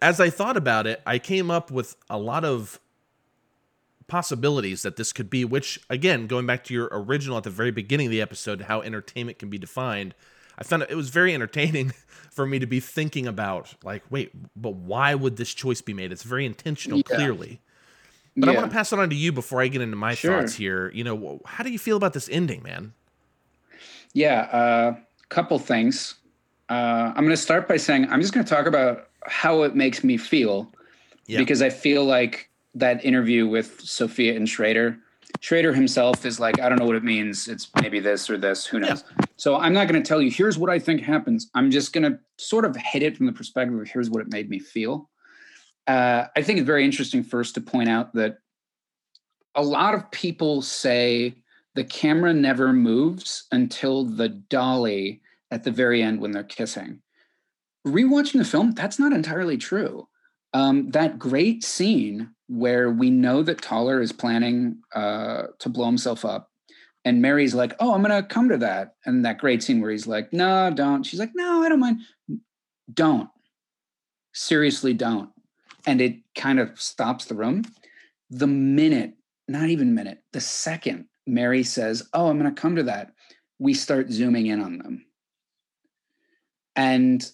as I thought about it, I came up with a lot of possibilities that this could be, which again, going back to your original at the very beginning of the episode, how entertainment can be defined, I found it was very [LAUGHS] entertaining for me to be thinking about like, wait, but why would this choice be made? It's very intentional, yeah. clearly. But yeah. I want to pass it on to you before I get into my sure. thoughts here. You know, how do you feel about this ending, man? Yeah, a uh, couple things. Uh, I'm going to start by saying I'm just going to talk about how it makes me feel yeah. because I feel like that interview with Sofia and Schrader, Schrader himself is like, I don't know what it means. It's maybe this or this. Who knows? Yeah. So I'm not going to tell you. Here's what I think happens. I'm just going to sort of hit it from the perspective of here's what it made me feel. Uh, I think it's very interesting first to point out that a lot of people say the camera never moves until the dolly at the very end when they're kissing. Rewatching the film, that's not entirely true. Um, that great scene where we know that Toller is planning uh, to blow himself up, and Mary's like, "Oh, I'm gonna come to that," and that great scene where he's like, "No, don't." She's like, "No, I don't mind." Don't. Seriously, don't. And it kind of stops the room. The minute, not even minute, the second Mary says, Oh, I'm going to come to that, we start zooming in on them. And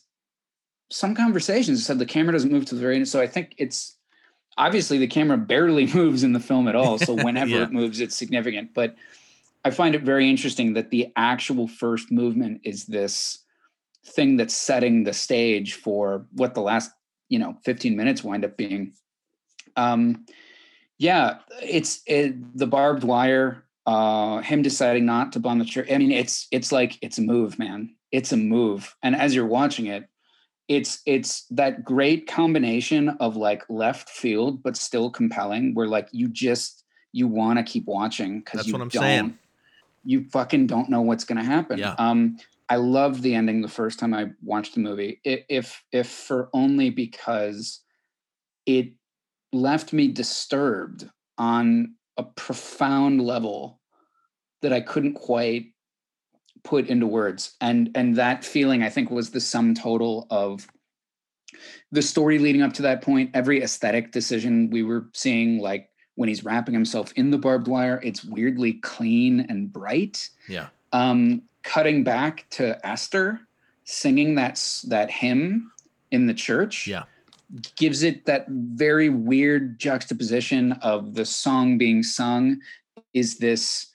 some conversations said the camera doesn't move to the very end. So I think it's obviously the camera barely [LAUGHS] moves in the film at all. So [LAUGHS] whenever yeah. it moves, it's significant. But I find it very interesting that the actual first movement is this thing that's setting the stage for what the last, you know, 15 minutes wind up being. Um, yeah, it's it, the barbed wire uh, him deciding not to bomb the church. I mean, it's it's like it's a move, man. It's a move. And as you're watching it, it's it's that great combination of like left field but still compelling, where like you just you want to keep watching because you don't. Saying. You fucking don't know what's going to happen. Yeah. Um, I loved the ending the first time I watched the movie. If if for only because it left me disturbed on a profound level that I couldn't quite put into words. And and that feeling I think was the sum total of the story leading up to that point, every aesthetic decision we were seeing, like when he's wrapping himself in the barbed wire, it's weirdly clean and bright. Yeah. Um, cutting back to Esther singing that that hymn in the church. Yeah. Gives it that very weird juxtaposition of the song being sung is this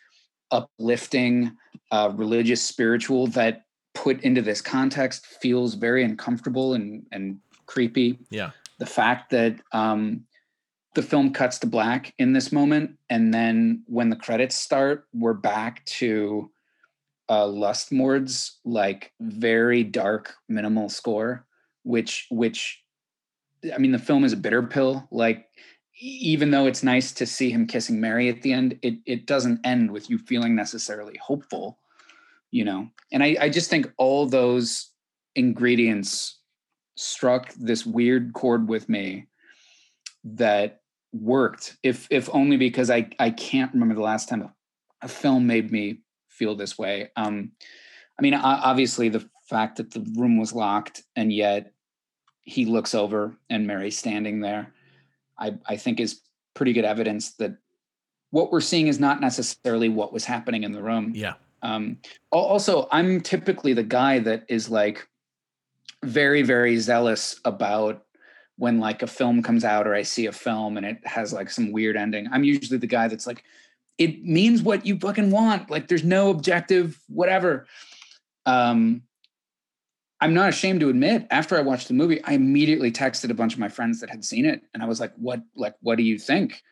uplifting, uh, religious, spiritual that put into this context feels very uncomfortable and and creepy. Yeah. The fact that um, the film cuts to black in this moment, and then when the credits start, we're back to uh, Lustmord's like very dark minimal score, which which I mean the film is a bitter pill. Like even though it's nice to see him kissing Mary at the end, it it doesn't end with you feeling necessarily hopeful, you know. And I, I just think all those ingredients struck this weird chord with me that worked. If if only because I I can't remember the last time a, film made me feel this way. Um, I mean, obviously the fact that the room was locked and yet he looks over and Mary's standing there I, I think is pretty good evidence that what we're seeing is not necessarily what was happening in the room. Yeah. Um, also, I'm typically the guy that is like very, very zealous about when like a film comes out or I see a film and it has like some weird ending. I'm usually the guy that's like, it means what you fucking want. Like there's no objective, whatever. Um, I'm not ashamed to admit, after I watched the movie, I immediately texted a bunch of my friends that had seen it, and I was like, "What? Like, what do you think?"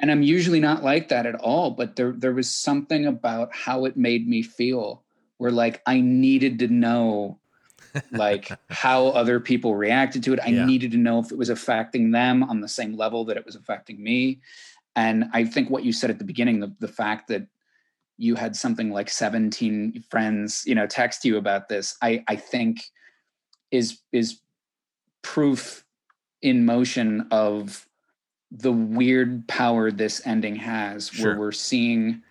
And I'm usually not like that at all, but there there was something about how it made me feel, where like I needed to know, [LAUGHS] like how other people reacted to it. I yeah. needed to know if it was affecting them on the same level that it was affecting me. And I think what you said at the beginning, the the fact that you had something like 17 friends you know text you about this i i think is is proof in motion of the weird power this ending has sure. where we're seeing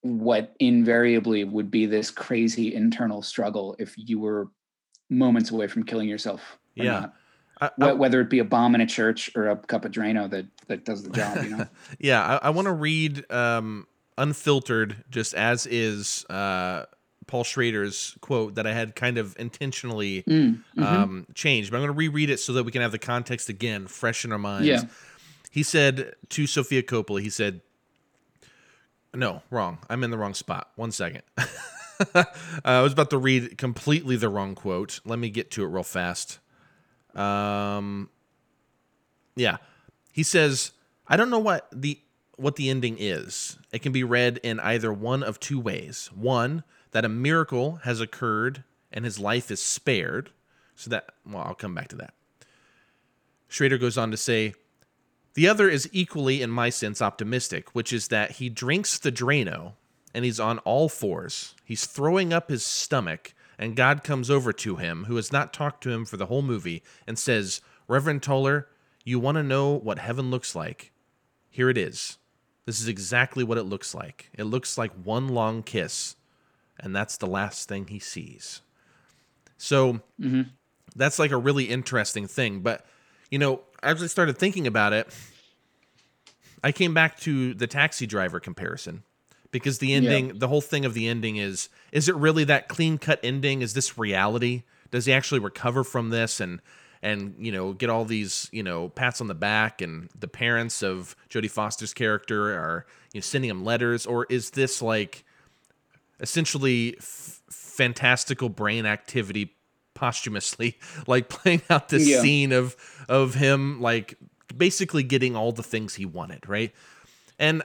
what invariably would be this crazy internal struggle if you were moments away from killing yourself yeah I, I, whether it be a bomb in a church or a cup of Drano that that does the job, you know. [LAUGHS] yeah, I, I want to read um, unfiltered, just as is uh, Paul Schrader's quote that I had kind of intentionally mm, mm-hmm. um, changed, but I'm going to reread it so that we can have the context again fresh in our minds. Yeah. He said to Sofia Coppola, he said, no, wrong. I'm in the wrong spot. One second. [LAUGHS] uh, I was about to read completely the wrong quote. Let me get to it real fast. Um, yeah. he says, "I don't know what the what the ending is. It can be read in either one of two ways. One, that a miracle has occurred and his life is spared. So that, well, I'll come back to that. Schrader goes on to say, the other is equally, in my sense, optimistic, which is that he drinks the Drano and he's on all fours. He's throwing up his stomach, and God comes over to him, who has not talked to him for the whole movie, and says, Reverend Toller, you want to know what heaven looks like? Here it is. This is exactly what it looks like. It looks like one long kiss, and that's the last thing he sees. So mm-hmm. that's like a really interesting thing. But, you know, as I started thinking about it, I came back to the taxi driver comparison because the ending, yeah. the whole thing of the ending is is it really that clean cut ending? Is this reality? Does he actually recover from this? And and you know get all these you know pats on the back and the parents of Jodie Foster's character are you know sending him letters or is this like essentially f- fantastical brain activity posthumously [LAUGHS] like playing out this yeah. scene of of him like basically getting all the things he wanted right and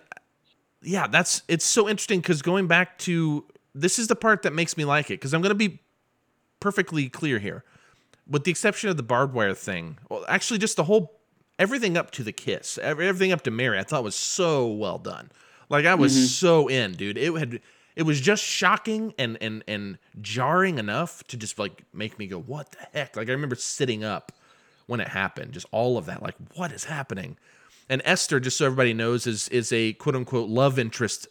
yeah that's it's so interesting because going back to this is the part that makes me like it because i'm going to be perfectly clear here with the exception of the barbed wire thing, well, actually, just the whole everything up to the kiss, everything up to Mary, I thought was so well done. Like I was mm-hmm. so in, dude. It had it was just shocking and and and jarring enough to just like make me go, "What the heck?" Like I remember sitting up when it happened, just all of that, like, "What is happening?" And Esther, just so everybody knows, is is a quote unquote love interest,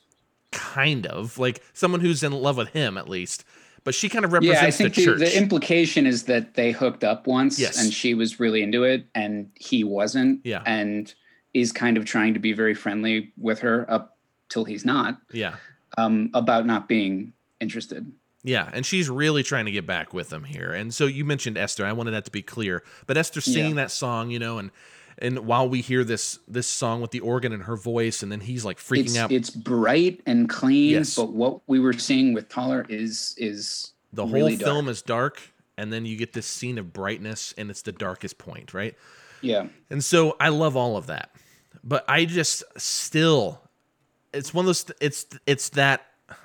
kind of like someone who's in love with him at least but she kind of represents yeah, I think the, the, the, implication is that they hooked up once yes. and she was really into it and he wasn't. Yeah. And is kind of trying to be very friendly with her up till he's not. Yeah. Um, about not being interested. Yeah, and she's really trying to get back with him here. And so you mentioned Esther. I wanted that to be clear. But Esther singing yeah. that song, you know, and and while we hear this this song with the organ and her voice and then he's like freaking it's, out it's bright and clean yes. but what we were seeing with Toller is is the really whole film dark. is dark and then you get this scene of brightness and it's the darkest point right yeah and so i love all of that but i just still it's one of those it's it's that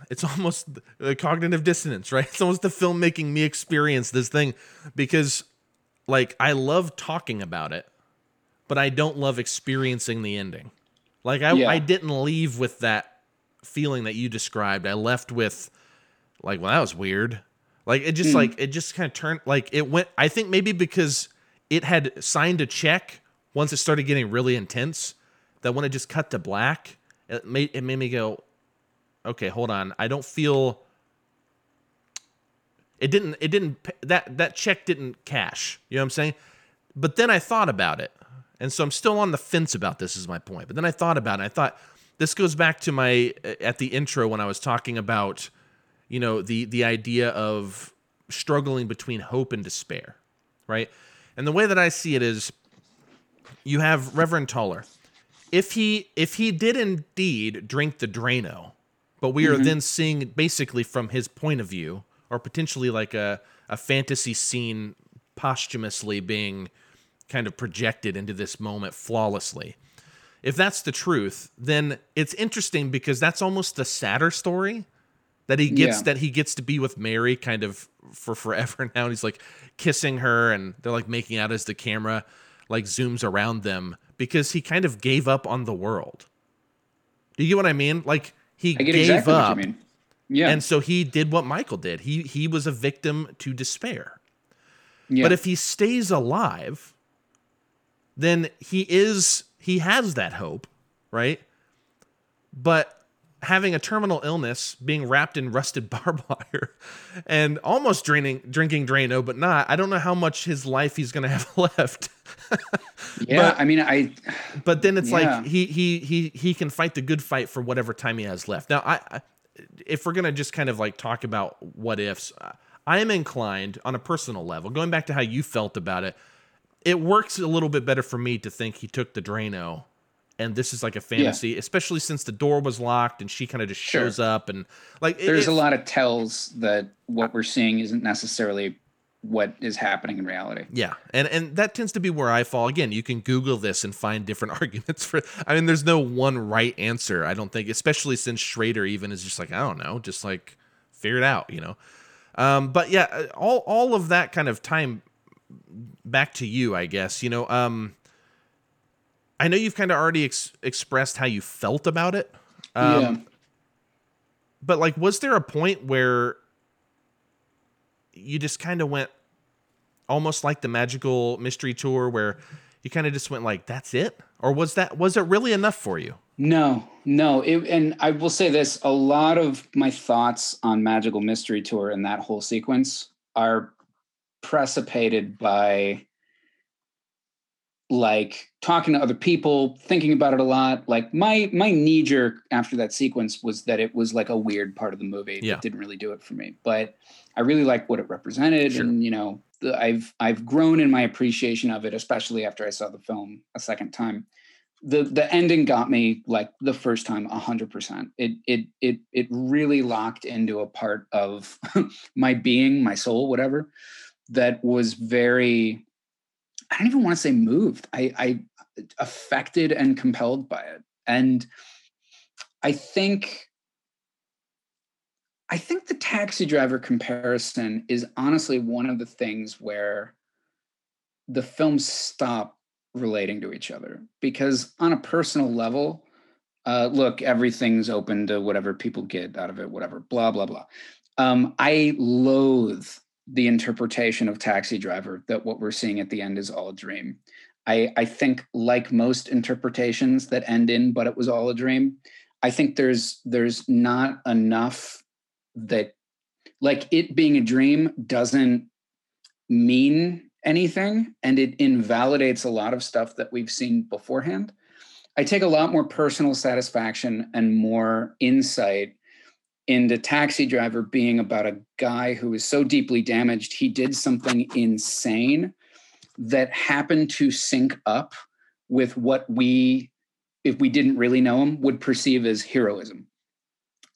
it's almost the cognitive dissonance right [LAUGHS] it's almost the film making me experience this thing because like i love talking about it but I don't love experiencing the ending. Like I, yeah. I didn't leave with that feeling that you described. I left with like, well, that was weird. Like it just mm. like it just kind of turned like it went. I think maybe because it had signed a check once it started getting really intense. That when it just cut to black, it made it made me go, okay, hold on. I don't feel. It didn't. It didn't. That that check didn't cash. You know what I'm saying? But then I thought about it. And so I'm still on the fence about this, is my point. But then I thought about it. I thought this goes back to my at the intro when I was talking about, you know, the the idea of struggling between hope and despair, right? And the way that I see it is you have Reverend Toller. If he if he did indeed drink the Drano, but we mm-hmm. are then seeing basically from his point of view, or potentially like a, a fantasy scene posthumously being kind of projected into this moment flawlessly. If that's the truth, then it's interesting because that's almost the sadder story that he gets yeah. that he gets to be with Mary kind of for forever [LAUGHS] now. And he's like kissing her and they're like making out as the camera like zooms around them because he kind of gave up on the world. Do you get what I mean? Like he gave exactly up. Yeah. And so he did what Michael did. He he was a victim to despair. Yeah. But if he stays alive, then he is he has that hope, right? But having a terminal illness, being wrapped in rusted [LAUGHS] barbed wire, and almost draining drinking Drano, but not. I don't know how much his life he's gonna [LAUGHS] have left. yeah, but, I mean, I. But then it's yeah. like he he he he can fight the good fight for whatever time he has left. Now, I, I if we're gonna just kind of like talk about what ifs, I am inclined on a personal level, going back to how you felt about it it works a little bit better for me to think he took the Drano and this is like a fantasy, yeah. especially since the door was locked and she kind of just sure. shows up and like there's a lot of tells that what we're seeing isn't necessarily what is happening in reality. Yeah. And and that tends to be where I fall. Again, you can Google this and find different [LAUGHS] arguments for I mean, there's no one right answer, I don't think, especially since Schrader even is just like, I don't know, just like figure it out, you know. Um, but yeah, uh, all all of that kind of time back to you, I guess. You know, um, I know you've kind of already ex- expressed how you felt about it. Um, yeah. But like, was there a point where you just kind of went almost like the magical mystery tour where you kind of just went like that's it or was that was it really enough for you no no it, and i will say this a lot of my thoughts on magical mystery tour and that whole sequence are precipitated by like talking to other people thinking about it a lot. Like my my knee jerk after that sequence was that it was like a weird part of the movie yeah. it didn't really do it for me. But i really like what it represented sure. and you know the, i've i've grown in my appreciation of it especially after i saw the film a second time. The the ending got me like the first time 100% it it it it really locked into a part of [LAUGHS] my being my soul whatever that was very I don't even want to say moved. I, I affected and compelled by it. And I think I think the taxi driver comparison is honestly one of the things where the films stop relating to each other because on a personal level uh, look everything's open to whatever people get out of it whatever blah blah blah um, i loathe the interpretation of Taxi Driver that what we're seeing at the end is all a dream. I, I think, like most interpretations that end in "but it was all a dream," I think there's there's not enough that, like it being a dream, doesn't mean anything, and it invalidates a lot of stuff that we've seen beforehand. I take a lot more personal satisfaction and more insight into Taxi Driver being about a guy who was so deeply damaged, he did something insane that happened to sync up with what we, if we didn't really know him, would perceive as heroism.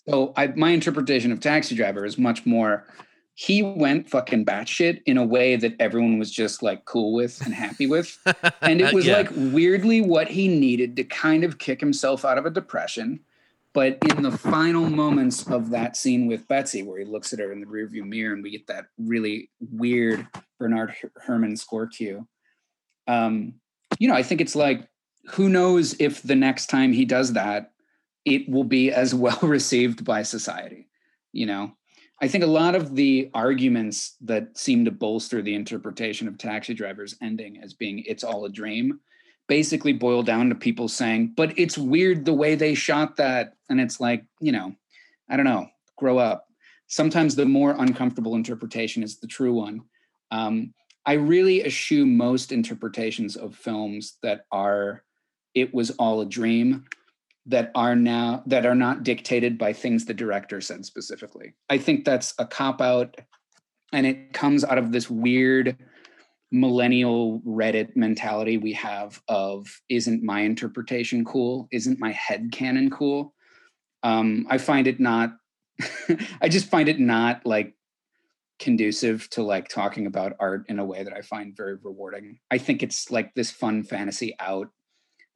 So I, my interpretation of Taxi Driver is much more he went fucking batshit in a way that everyone was just like cool with and happy with. [LAUGHS] And it was yeah. like weirdly what he needed to kind of kick himself out of a depression but in the final moments of that scene with Betsy, where he looks at her in the rearview mirror, and we get that really weird Bernard Herrmann score cue, um, you know, I think it's like, who knows if the next time he does that, it will be as [LAUGHS] well received by society. You know, I think a lot of the arguments that seem to bolster the interpretation of Taxi Driver's ending as being "it's all a dream" basically boil down to people saying, but it's weird the way they shot that. And it's like, you know, I don't know, grow up. Sometimes the more uncomfortable interpretation is the true one. Um, I really eschew most interpretations of films that are, it was all a dream that are now that are not dictated by things the director said specifically. I think that's a cop out and it comes out of this weird millennial Reddit mentality we have of isn't my interpretation cool? Isn't my head canon cool? Um, I find it not, [LAUGHS] I just find it not like conducive to like talking about art in a way that I find very rewarding. I think it's like this fun fantasy out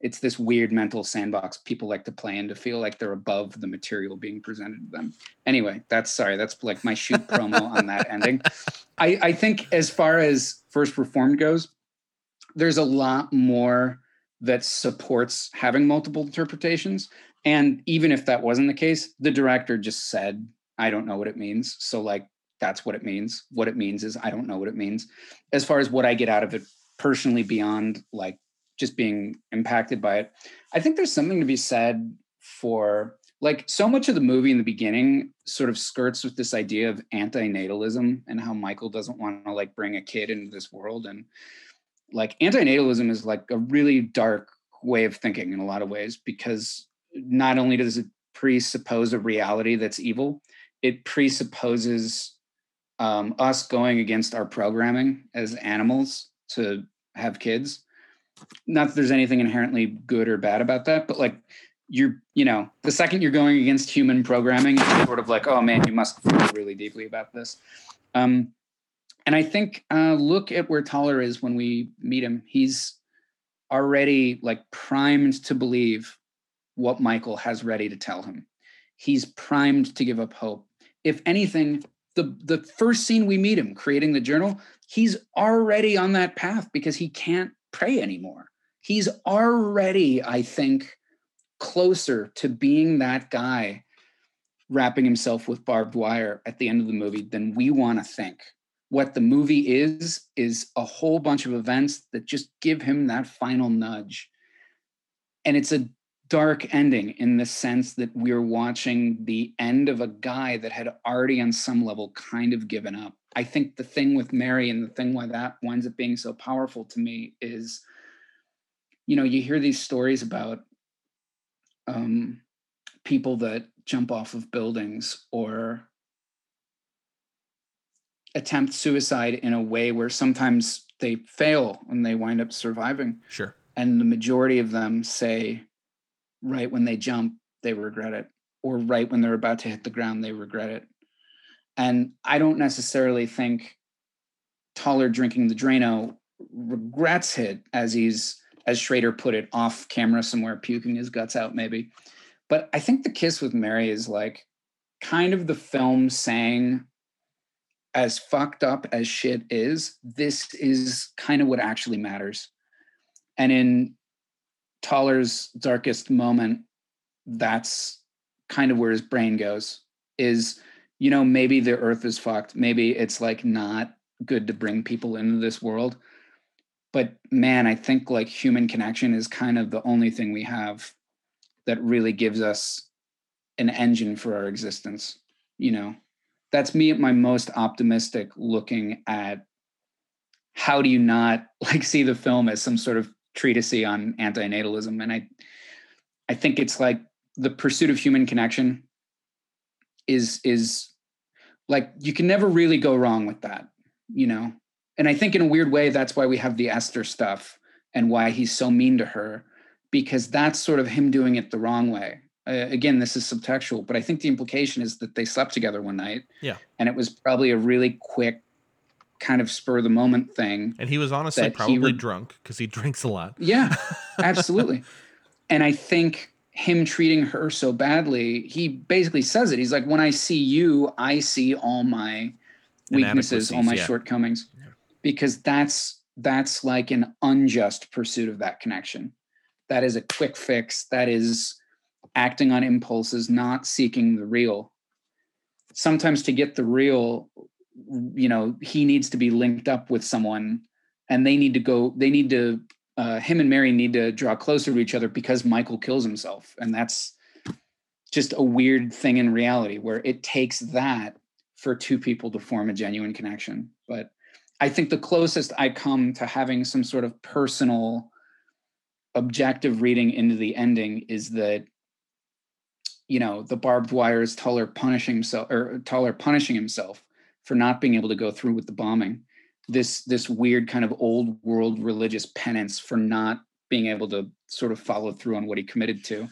it's this weird mental sandbox people like to play in to feel like they're above the material being presented to them. Anyway, that's sorry, that's like my shoot promo [LAUGHS] on that ending. I, I think as far as First Reformed goes, there's a lot more that supports having multiple interpretations. And even if that wasn't the case, the director just said, I don't know what it means. So, like, that's what it means. What it means is I don't know what it means. As far as what I get out of it personally, beyond like just being impacted by it. I think there's something to be said for like so much of the movie in the beginning sort of skirts with this idea of antinatalism and how Michael doesn't want to like bring a kid into this world and like antinatalism is like a really dark way of thinking in a lot of ways because not only does it presuppose a reality that's evil, it presupposes um, us going against our programming as animals to have kids not that there's anything inherently good or bad about that, but like you're, you know, the second you're going against human programming, it's sort of like, oh man, you must feel really deeply about this. Um, and I think uh, look at where Toller is when we meet him. He's already like primed to believe what Michael has ready to tell him. He's primed to give up hope. If anything, the the first scene we meet him creating the journal, he's already on that path because he can't pray anymore. He's already, I think, closer to being that guy wrapping himself with barbed wire at the end of the movie than we want to think. What the movie is, is a whole bunch of events that just give him that final nudge. And it's a dark ending in the sense that we're watching the end of a guy that had already, on some level, kind of given up. I think the thing with Mary and the thing why that winds up being so powerful to me is, you know, you hear these stories about um, people that jump off of buildings or attempt suicide in a way where sometimes they fail and they wind up surviving. Sure. And the majority of them say, right when they jump, they regret it, or right when they're about to hit the ground, they regret it. And I don't necessarily think Toller drinking the Drano regrets it as he's, as Schrader put it, off camera somewhere, puking his guts out, maybe. But I think the kiss with Mary is like kind of the film saying, as fucked up as shit is, this is kind of what actually matters. And in Toller's darkest moment, that's kind of where his brain goes is, you know, maybe the earth is fucked. Maybe it's like not good to bring people into this world. But man, I think like human connection is kind of the only thing we have that really gives us an engine for our existence. You know, that's me at my most optimistic looking at how do you not [LAUGHS] like see the film as some sort of treatise on antinatalism and i i think it's like the pursuit of human connection is is like you can never really go wrong with that you know and i think in a weird way that's why we have the esther stuff and why he's so mean to her because that's sort of him doing it the wrong way uh, again this is subtextual but i think the implication is that they slept together one night yeah and it was probably a really quick kind of spur of the moment thing. And he was honestly probably re- drunk because he drinks a lot. Yeah, [LAUGHS] absolutely. and I think him treating her so badly, he basically says it. He's like, when I see you, I see all my weaknesses, all my yeah. shortcomings. Yeah. Because that's that's like an unjust pursuit of that connection. That is a quick fix. That is acting on impulses, not seeking the real. Sometimes to get the real, you know he needs to be linked up with someone and they need to go they need to uh, him and mary need to draw closer to each other because michael kills himself and that's just a weird thing in reality where it takes that for two people to form a genuine connection but i think the closest i come to having some sort of personal objective reading into the ending is that you know the barbed wire is Toller punishing himself or Toller punishing himself for not being able to go through with the bombing. This this weird kind of old world religious penance for not being able to sort of follow through on what he committed to,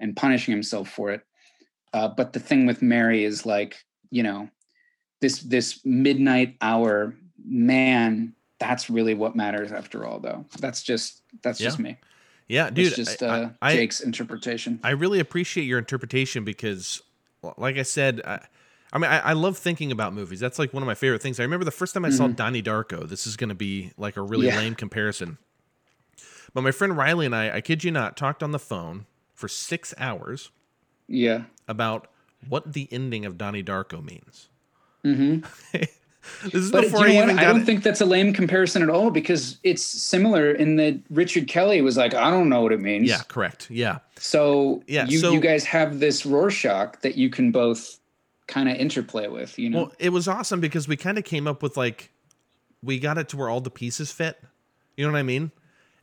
and punishing himself for it. Uh, but the thing with Mary is like you know this this midnight hour man. That's really what matters after all, though. That's just that's yeah. just me. Yeah, dude. It's just uh, I, Jake's interpretation. I really appreciate your interpretation because, like I said, I, I mean, I, I, love thinking about movies. That's like one of my favorite things. I remember the first time I mm-hmm. saw Donnie Darko. This is going to be like a really yeah. lame comparison. But my friend Riley and I, I kid you not, talked on the phone for six hours. Yeah. About what the ending of Donnie Darko means. Mm-hmm. [LAUGHS] this is but before I even Got I don't it. think that's a lame comparison at all because it's similar in that Richard Kelly was like, I don't know what it means. Yeah, correct. Yeah. So yeah, you, so, you guys have this Rorschach that you can both kind of interplay with, you know? Well, it was awesome because we kind of came up with like, we got it to where all the pieces fit. You know what I mean?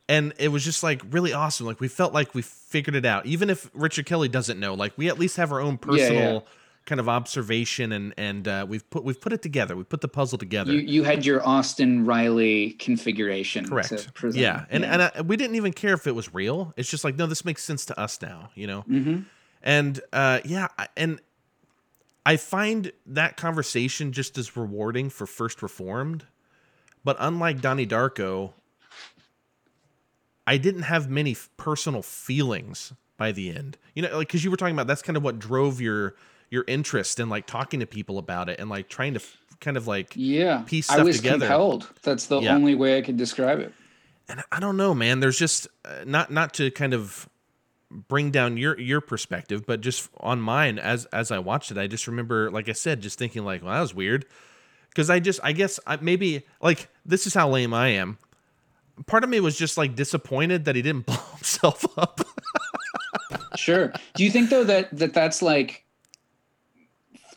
And it was just like really awesome. Like we felt like we figured it out. Even if Richard Kelly doesn't know, like we at least have our own personal yeah, yeah. kind of observation and and uh, we've put we've put it together. We put the puzzle together. You, you had your Austin Riley configuration. Correct. Yeah, and yeah. and uh, we didn't even care if it was real. It's just like no, this makes sense to us now. You know. Mm-hmm. And uh, yeah, and I find that conversation just as rewarding for First Reformed, but unlike Donnie Darko, I didn't have many personal feelings by the end. You know, like because you were talking about that's kind of what drove your your interest in like talking to people about it and like trying to f- kind of like yeah piece stuff I was together. compelled. That's the yeah. only way I could describe it. And I don't know, man. There's just uh, not not to kind of bring down your your perspective, but just on mine as as I watched it, I just remember, like I said, just thinking like, well, that was weird. Because I just, I guess, I, maybe like this is how lame I am. Part of me was just like disappointed that he didn't [LAUGHS] blow himself up. sure. Do you think though that that that's like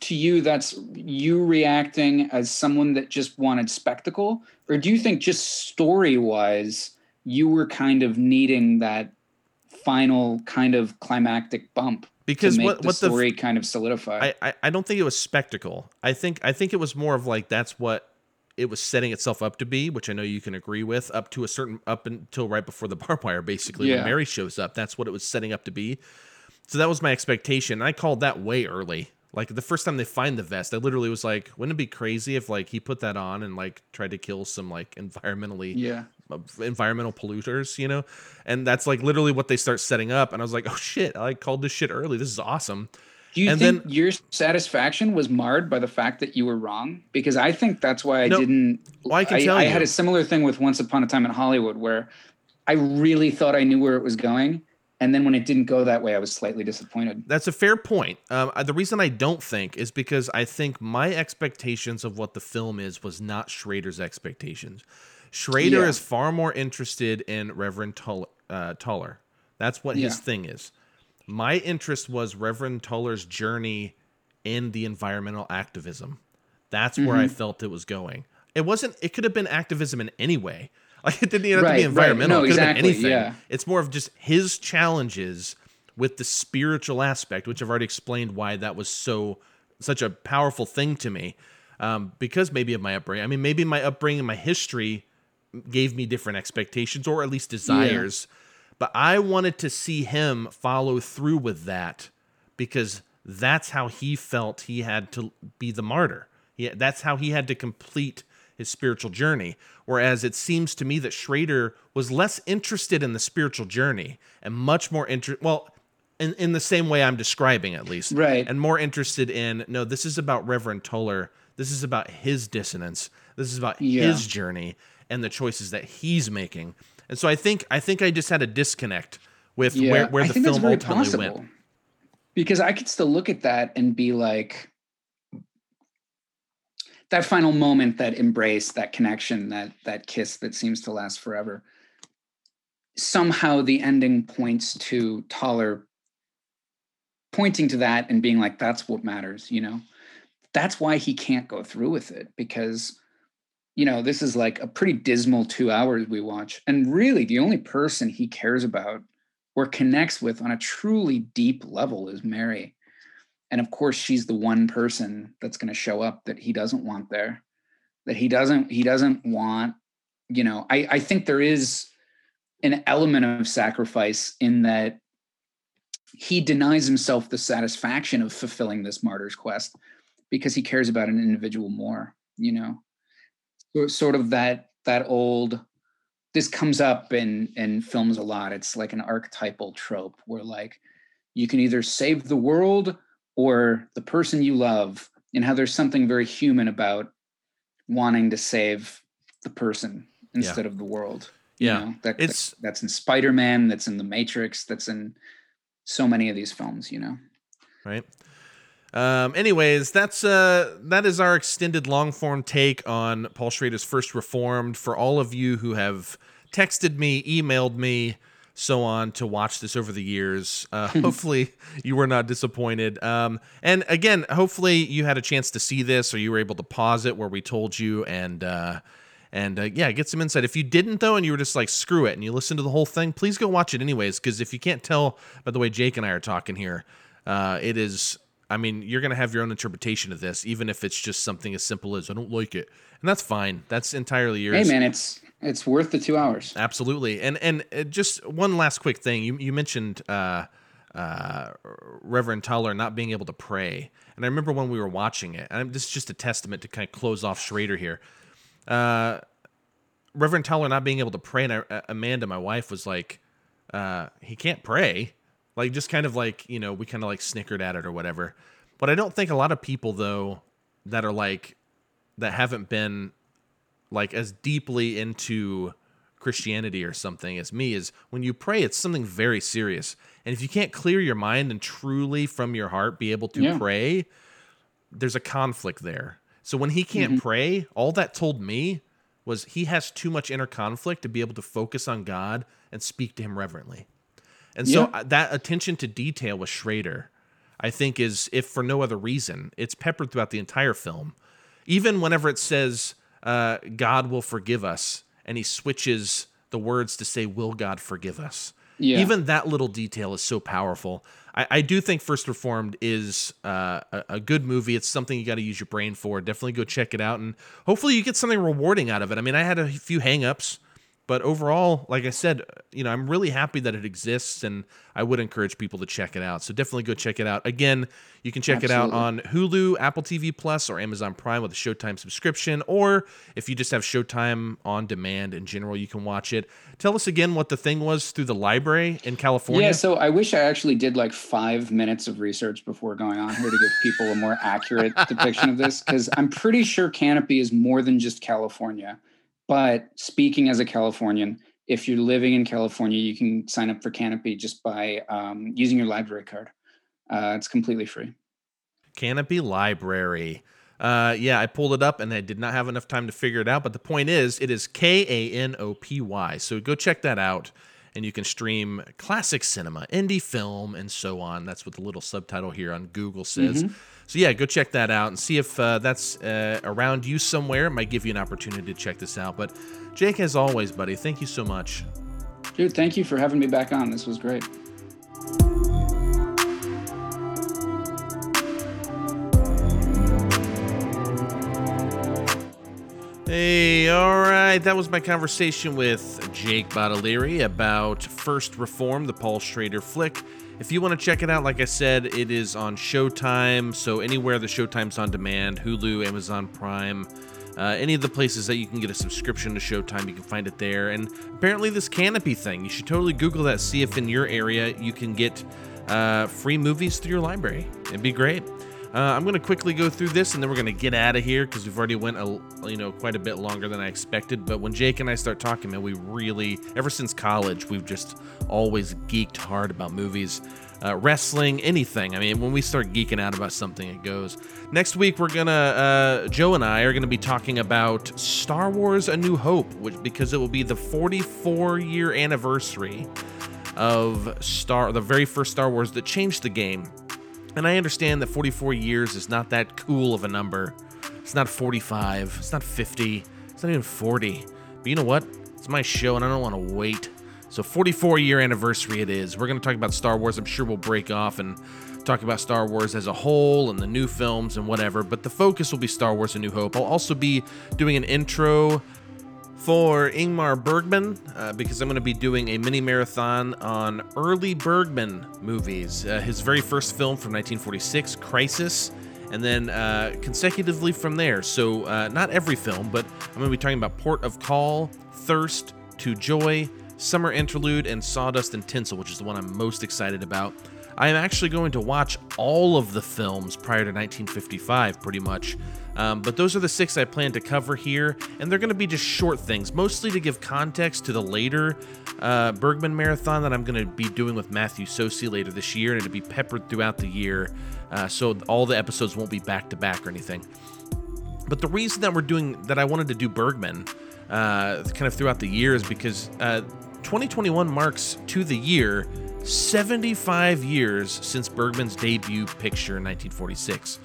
to you that's you reacting as someone that just wanted spectacle or do you think just story wise you were kind of needing that final kind of climactic bump because what the what story the, kind of solidified. I, I I don't think it was spectacle. I think I think it was more of like that's what it was setting itself up to be, which I know you can agree with, up to a certain up until right before the [LAUGHS] barbed wire, basically yeah. when Mary shows up. That's what it was setting up to be. So that was my expectation. I called that way early. Like the first time they find the vest, I literally was like, wouldn't it be crazy if like he put that on and like tried to kill some like environmentally yeah uh, environmental polluters, you know? And that's like literally what they start setting up. And I was like, oh shit, I like called this shit early. This is awesome. Do you and think then, your satisfaction was marred by the fact that you were wrong? Because I think that's why I no, didn't. Well, I can I, tell I you. had a similar thing with Once Upon a Time in Hollywood where I really thought I knew where it was going. And then when it didn't go that way, I was slightly disappointed. That's a fair point. Um, the reason I don't think is because I think my expectations of what the film is was not Schrader's expectations. Schrader yeah. is far more interested in Reverend Tull- uh, Toller. That's what yeah. his thing is. My interest was Reverend Toller's journey in the environmental activism. That's mm-hmm. where I mm-hmm. felt it was going. It wasn't. It could have been activism in any way. [LAUGHS] Like it didn't even have right, to be environmental. Right. No, it could exactly, have been anything. Yeah. It's more of just his challenges with the spiritual aspect, which I've already explained why that was so such a powerful thing to me. Um, because maybe of my upbringing. I mean, maybe my upbringing, and my history gave me different expectations or at least desires. Yeah. But I wanted to see him follow through with that because that's how he felt he had to be the martyr. He, that's how he had to complete his spiritual journey. Whereas it seems to me that Schrader was less interested in the spiritual journey and much more interested, well, in, in the same way I'm describing at least. Right. And more interested in, no, this is about Reverend Toller. This is about his dissonance. This is about yeah. his journey and the choices that he's making. And so I think I think I just had a disconnect with yeah, where, where the film ultimately possible. went. Because I could still look at that and be like that final moment, that embrace, that connection, that that kiss that seems to last forever. Somehow the ending points to Toller pointing to that and being like, that's what matters, you know? That's why he can't go through with it because you know, this is like a pretty dismal two hours we watch. And really, the only person he cares about or connects with on a truly deep level is Mary. And of course, she's the one person that's going to show up that he doesn't want there, that he doesn't, he doesn't want, you know, I, I think there is an element of sacrifice in that he denies himself the satisfaction of fulfilling this martyr's quest because he cares about an individual more, you know? Sort of that that old this comes up in in films a lot. It's like an archetypal trope where like you can either save the world or the person you love and how there's something very human about wanting to save the person instead yeah. of the world yeah you know, that, it's that, that's in spider-man that's in the matrix that's in so many of these films you know right um, anyways, that's uh, that is our extended long form take on Paul Schrader's First Reformed. For all of you who have texted me, emailed me, so on to watch this over the years, uh, [LAUGHS] hopefully you were not disappointed. Um, and again, hopefully you had a chance to see this, or you were able to pause it where we told you and. Uh, and uh, yeah, get some insight. If you didn't though, and you were just like screw it, and you listened to the whole thing, please go watch it anyways. Because if you can't tell by the way Jake and I are talking here, uh, it is I mean, you're going to have your own interpretation of this, even if it's just something as simple as I don't like it, and that's fine. That's entirely yours. Hey, man, it's it's worth the two hours. Absolutely, and and uh, just one last quick thing. You you mentioned uh, uh, Reverend Toller not being able to pray. And I remember when we were watching it, and this is just a testament to kind of close off Schrader here. Uh, Reverend Toller not being able to pray, and I, uh, Amanda, my wife, was like, uh, he can't pray. Like, just kind of like, you know, we kind of like snickered at it or whatever. But I don't think a lot of people, though, that are like, that haven't been like as deeply into Christianity or something as me is when you pray, it's something very serious. And if you can't clear your mind and truly from your heart be able to yeah. pray, there's a conflict there. So when he can't mm-hmm. pray, all that told me was he has too much inner conflict to be able to focus on God and speak to him reverently. And so yeah. Uh, that attention to detail with Schrader, I think is if for no other reason, it's peppered throughout the entire film. Even whenever it says uh, God will forgive us, and he switches the words to say, "Will God forgive us?" Yeah. Even that little detail is so powerful. I, I do think First Reformed is uh, a, a, good movie. It's something you got to use your brain for. Definitely go check it out, and hopefully you get something rewarding out of it. I mean, I had a few hangups but overall, like I said, you know, I'm really happy that it exists and I would encourage people to check it out. So definitely go check it out. Again, you can check Absolutely. it out on Hulu, Apple TV Plus, or Amazon Prime with a Showtime subscription. Or if you just have Showtime on demand in general, you can watch it. Tell us again what the thing was through the library in California. Yeah, so I wish I actually did like five minutes of research before going on here to give people a more accurate depiction of this because I'm pretty sure Kanopy is more than just California. But speaking as a Californian, if you're living in California, you can sign up for Kanopy just by um, using your library card. Uh, it's completely free. Kanopy Library. Uh, yeah, I pulled it up and I did not have enough time to figure it out. But the point is, it is K A N O P Y. So go check that out and you can stream classic cinema, indie film, and so on. That's what the little subtitle here on Google says. Mm-hmm. So yeah, go check that out and see if uh, that's uh, around you somewhere. It might give you an opportunity to check this out. But Jake, as always, buddy, thank you so much. Dude, thank you for having me back on. This was great. Hey, all right. That was my conversation with Jake Bottolieri about First Reform, the Paul Schrader flick. If you want to check it out, like I said, it is on Showtime. So anywhere the Showtime's on demand, Hulu, Amazon Prime, uh, any of the places that you can get a subscription to Showtime, you can find it there. And apparently, this Kanopy thing, you should totally Google that, see if in your area you can get uh, free movies through your library. It'd be great. Uh, I'm to quickly go through this, and then we're to get out of here because we've already went a you know quite a bit longer than I expected. But when Jake and I start talking, man, we really ever since college we've just always geeked hard about movies, uh, wrestling, anything. I mean, when we start geeking out about something, it goes. Next week we're gonna uh, Joe and I are gonna be talking about Star Wars: A New Hope, which because it will be the 44 year anniversary of Star the very first Star Wars that changed the game and I understand that 44 years is not that cool of a number. It's not 45, it's not 50, it's not even 40. But you know what? It's my show and I don't want to wait. So 44 year anniversary it is. We're going to talk about Star Wars. I'm sure we'll break off and talk about Star Wars as a whole and the new films and whatever, but the focus will be Star Wars A New Hope. I'll also be doing an intro for Ingmar Bergman uh, because I'm going to be doing a mini marathon on early Bergman movies. Uh, his very first film from 1946, Crisis, and then uh, consecutively from there. So, uh, not every film, but I'm going to be talking about Port of Call, Thirst, To Joy, Summer Interlude, and Sawdust and Tinsel, which is the one I'm most excited about. I am actually going to watch all of the films prior to 1955, pretty much. Um, but those are the six I plan to cover here, and they're going to be just short things, mostly to give context to the later uh, Bergman marathon that I'm going to be doing with Matthew Socey later this year, and it'll be peppered throughout the year, uh, so all the episodes won't be back to back or anything. But the reason that we're doing that, I wanted to do Bergman uh, kind of throughout the year is because uh, 2021 marks to the year 75 years since Bergman's debut picture in 1946.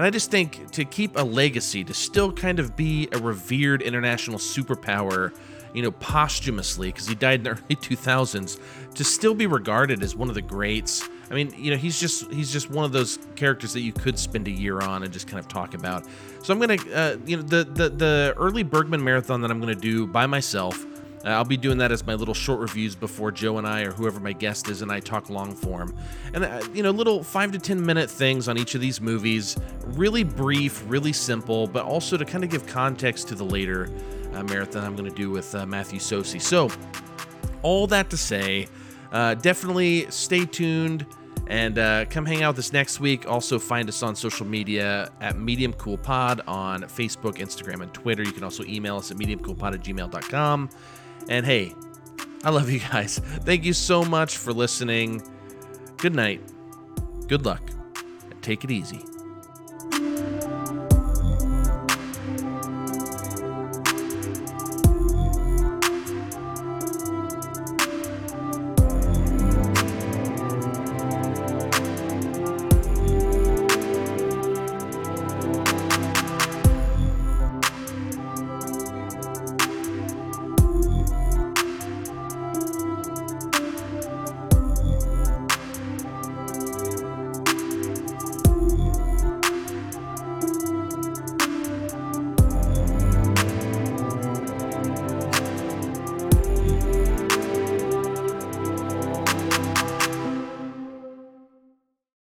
And I just think to keep a legacy, to still kind of be a revered international superpower, you know, posthumously, because he died in the [LAUGHS] early 2000s, to still be regarded as one of the greats. I mean, you know, he's just he's just one of those characters that you could spend a year on and just kind of talk about. So I'm gonna, uh, you know, the the the early Bergman marathon that I'm gonna do by myself Uh, I'll be doing that as my little short reviews before Joe and I, or whoever my guest is, and I talk long form. And, uh, you know, little five to 10 minute things on each of these movies. Really brief, really simple, but also to kind of give context to the later uh, marathon I'm going to do with uh, Matthew Socey. So, all that to say, uh, definitely stay tuned. And uh, come hang out this next week. Also, find us on social media at Medium Cool Pod on Facebook, Instagram, and Twitter. You can also email us at mediumcoolpod at gmail.com. And hey, I love you guys. Thank you so much for listening. Good night. Good luck. Take it easy.